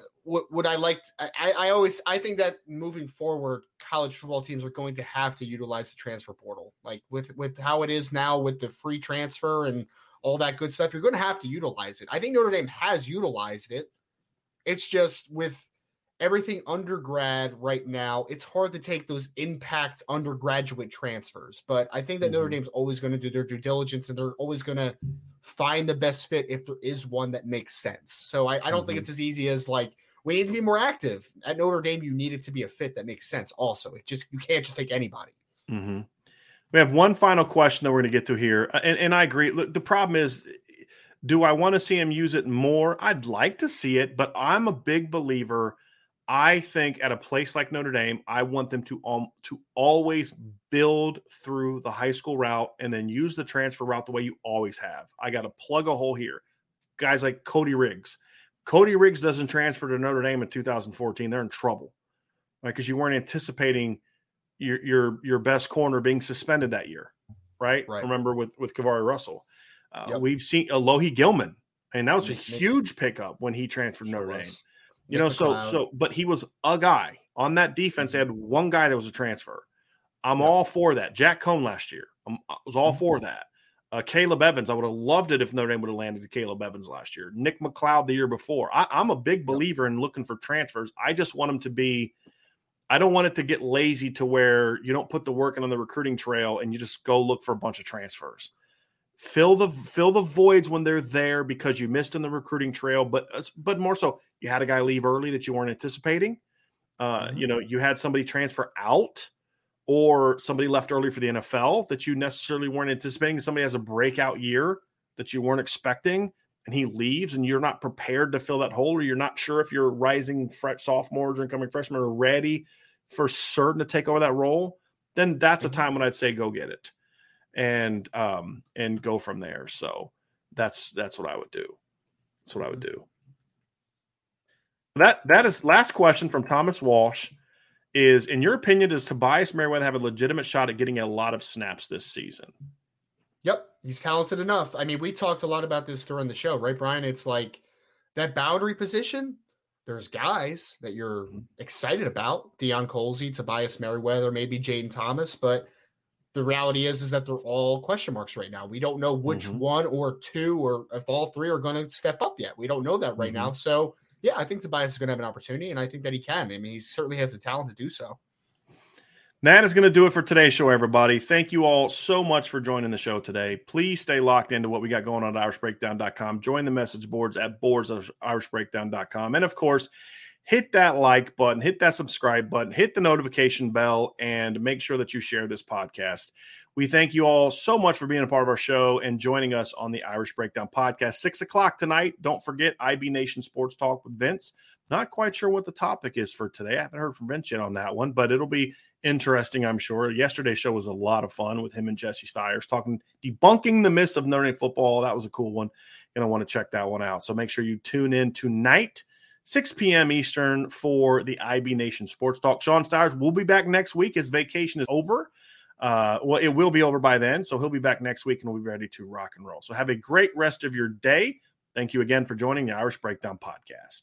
uh, what would I like? I, I always I think that moving forward, college football teams are going to have to utilize the transfer portal. Like with with how it is now with the free transfer and all that good stuff, you're going to have to utilize it. I think Notre Dame has utilized it. It's just with everything undergrad right now, it's hard to take those impact undergraduate transfers. But I think that mm-hmm. Notre Dame's always going to do their due diligence and they're always going to find the best fit if there is one that makes sense. So I, I don't mm-hmm. think it's as easy as like, we need to be more active at Notre Dame. You need it to be a fit that makes sense. Also, it just you can't just take anybody. Mm-hmm. We have one final question that we're going to get to here, and, and I agree. Look, the problem is do I want to see him use it more? I'd like to see it, but I'm a big believer. I think at a place like Notre Dame, I want them to um, to always build through the high school route and then use the transfer route the way you always have. I got to plug a hole here. guys like Cody Riggs. Cody Riggs doesn't transfer to Notre Dame in 2014. They're in trouble, right? Because you weren't anticipating your your your best corner being suspended that year, right? Right. Remember with with KeiVarae Russell. Uh, Yep. We've seen Alohi Gilman, and that was a Nick- Nick- huge pickup when he transferred Sure Notre. Dame. You Nick know, so McCloud. so, but he was a guy on that defense. They had one guy that was a transfer. I'm all for that. Jack Coan last year, I'm, I was all for that. Uh, Caleb Evans, I would have loved it if Notre Dame would have landed Caleb Evans last year. Nick McCloud the year before. I, I'm a big believer in looking for transfers. I just want them to be. I don't want it to get lazy to where you don't put the work in on the recruiting trail and you just go look for a bunch of transfers. Fill the fill the voids when they're there because you missed in the recruiting trail, but uh, but more so you had a guy leave early that you weren't anticipating. Uh, Mhm. You know, you had somebody transfer out, or somebody left early for the NFL that you necessarily weren't anticipating. Somebody has a breakout year that you weren't expecting, and he leaves, and you're not prepared to fill that hole, or you're not sure if your rising fresh sophomores or incoming freshmen are ready for certain to take over that role. Then that's a Mhm. time when I'd say go get it, and um and go from there. So that's that's what I would do. That's what I would do. That that is last question from Thomas Walsh is in your opinion does Tobias Merriweather have a legitimate shot at getting a lot of snaps this season? Yep, he's talented enough. I mean, we talked a lot about this during the show, right, Bryan? It's like that boundary position. There's guys that you're Mm-hmm. excited about, Deion Colzie, Tobias Merriweather, maybe Jayden Thomas, but the reality is is that they're all question marks right now. We don't know which Mhm. one or two or if all three are going to step up yet. We don't know that right Mhm. now. So yeah, I think Tobias is going to have an opportunity, and I think that he can. I mean, he certainly has the talent to do so. That is going to do it for today's show, everybody. Thank you all so much for joining the show today. Please stay locked into what we got going on at irishbreakdown.com. Join the message boards at boards of irishbreakdown.com. And of course, hit that like button, hit that subscribe button, hit the notification bell, and make sure that you share this podcast. We thank you all so much for being a part of our show and joining us on the Irish Breakdown podcast. Six o'clock tonight. Don't forget IB Nation Sports Talk with Vince. Not quite sure what the topic is for today. I haven't heard from Vince yet on that one, but it'll be interesting, I'm sure. Yesterday's show was a lot of fun with him and Jesse Stiers talking, debunking the myths of Notre Dame football. That was a cool one. Going to want to check that one out. So make sure you tune in tonight, 6 p.m. Eastern, for the IB Nation Sports Talk. Sean Stires will be back next week. His vacation is over. Uh, well, it will be over by then. So he'll be back next week and we'll be ready to rock and roll. So have a great rest of your day. Thank you again for joining the Irish Breakdown Podcast.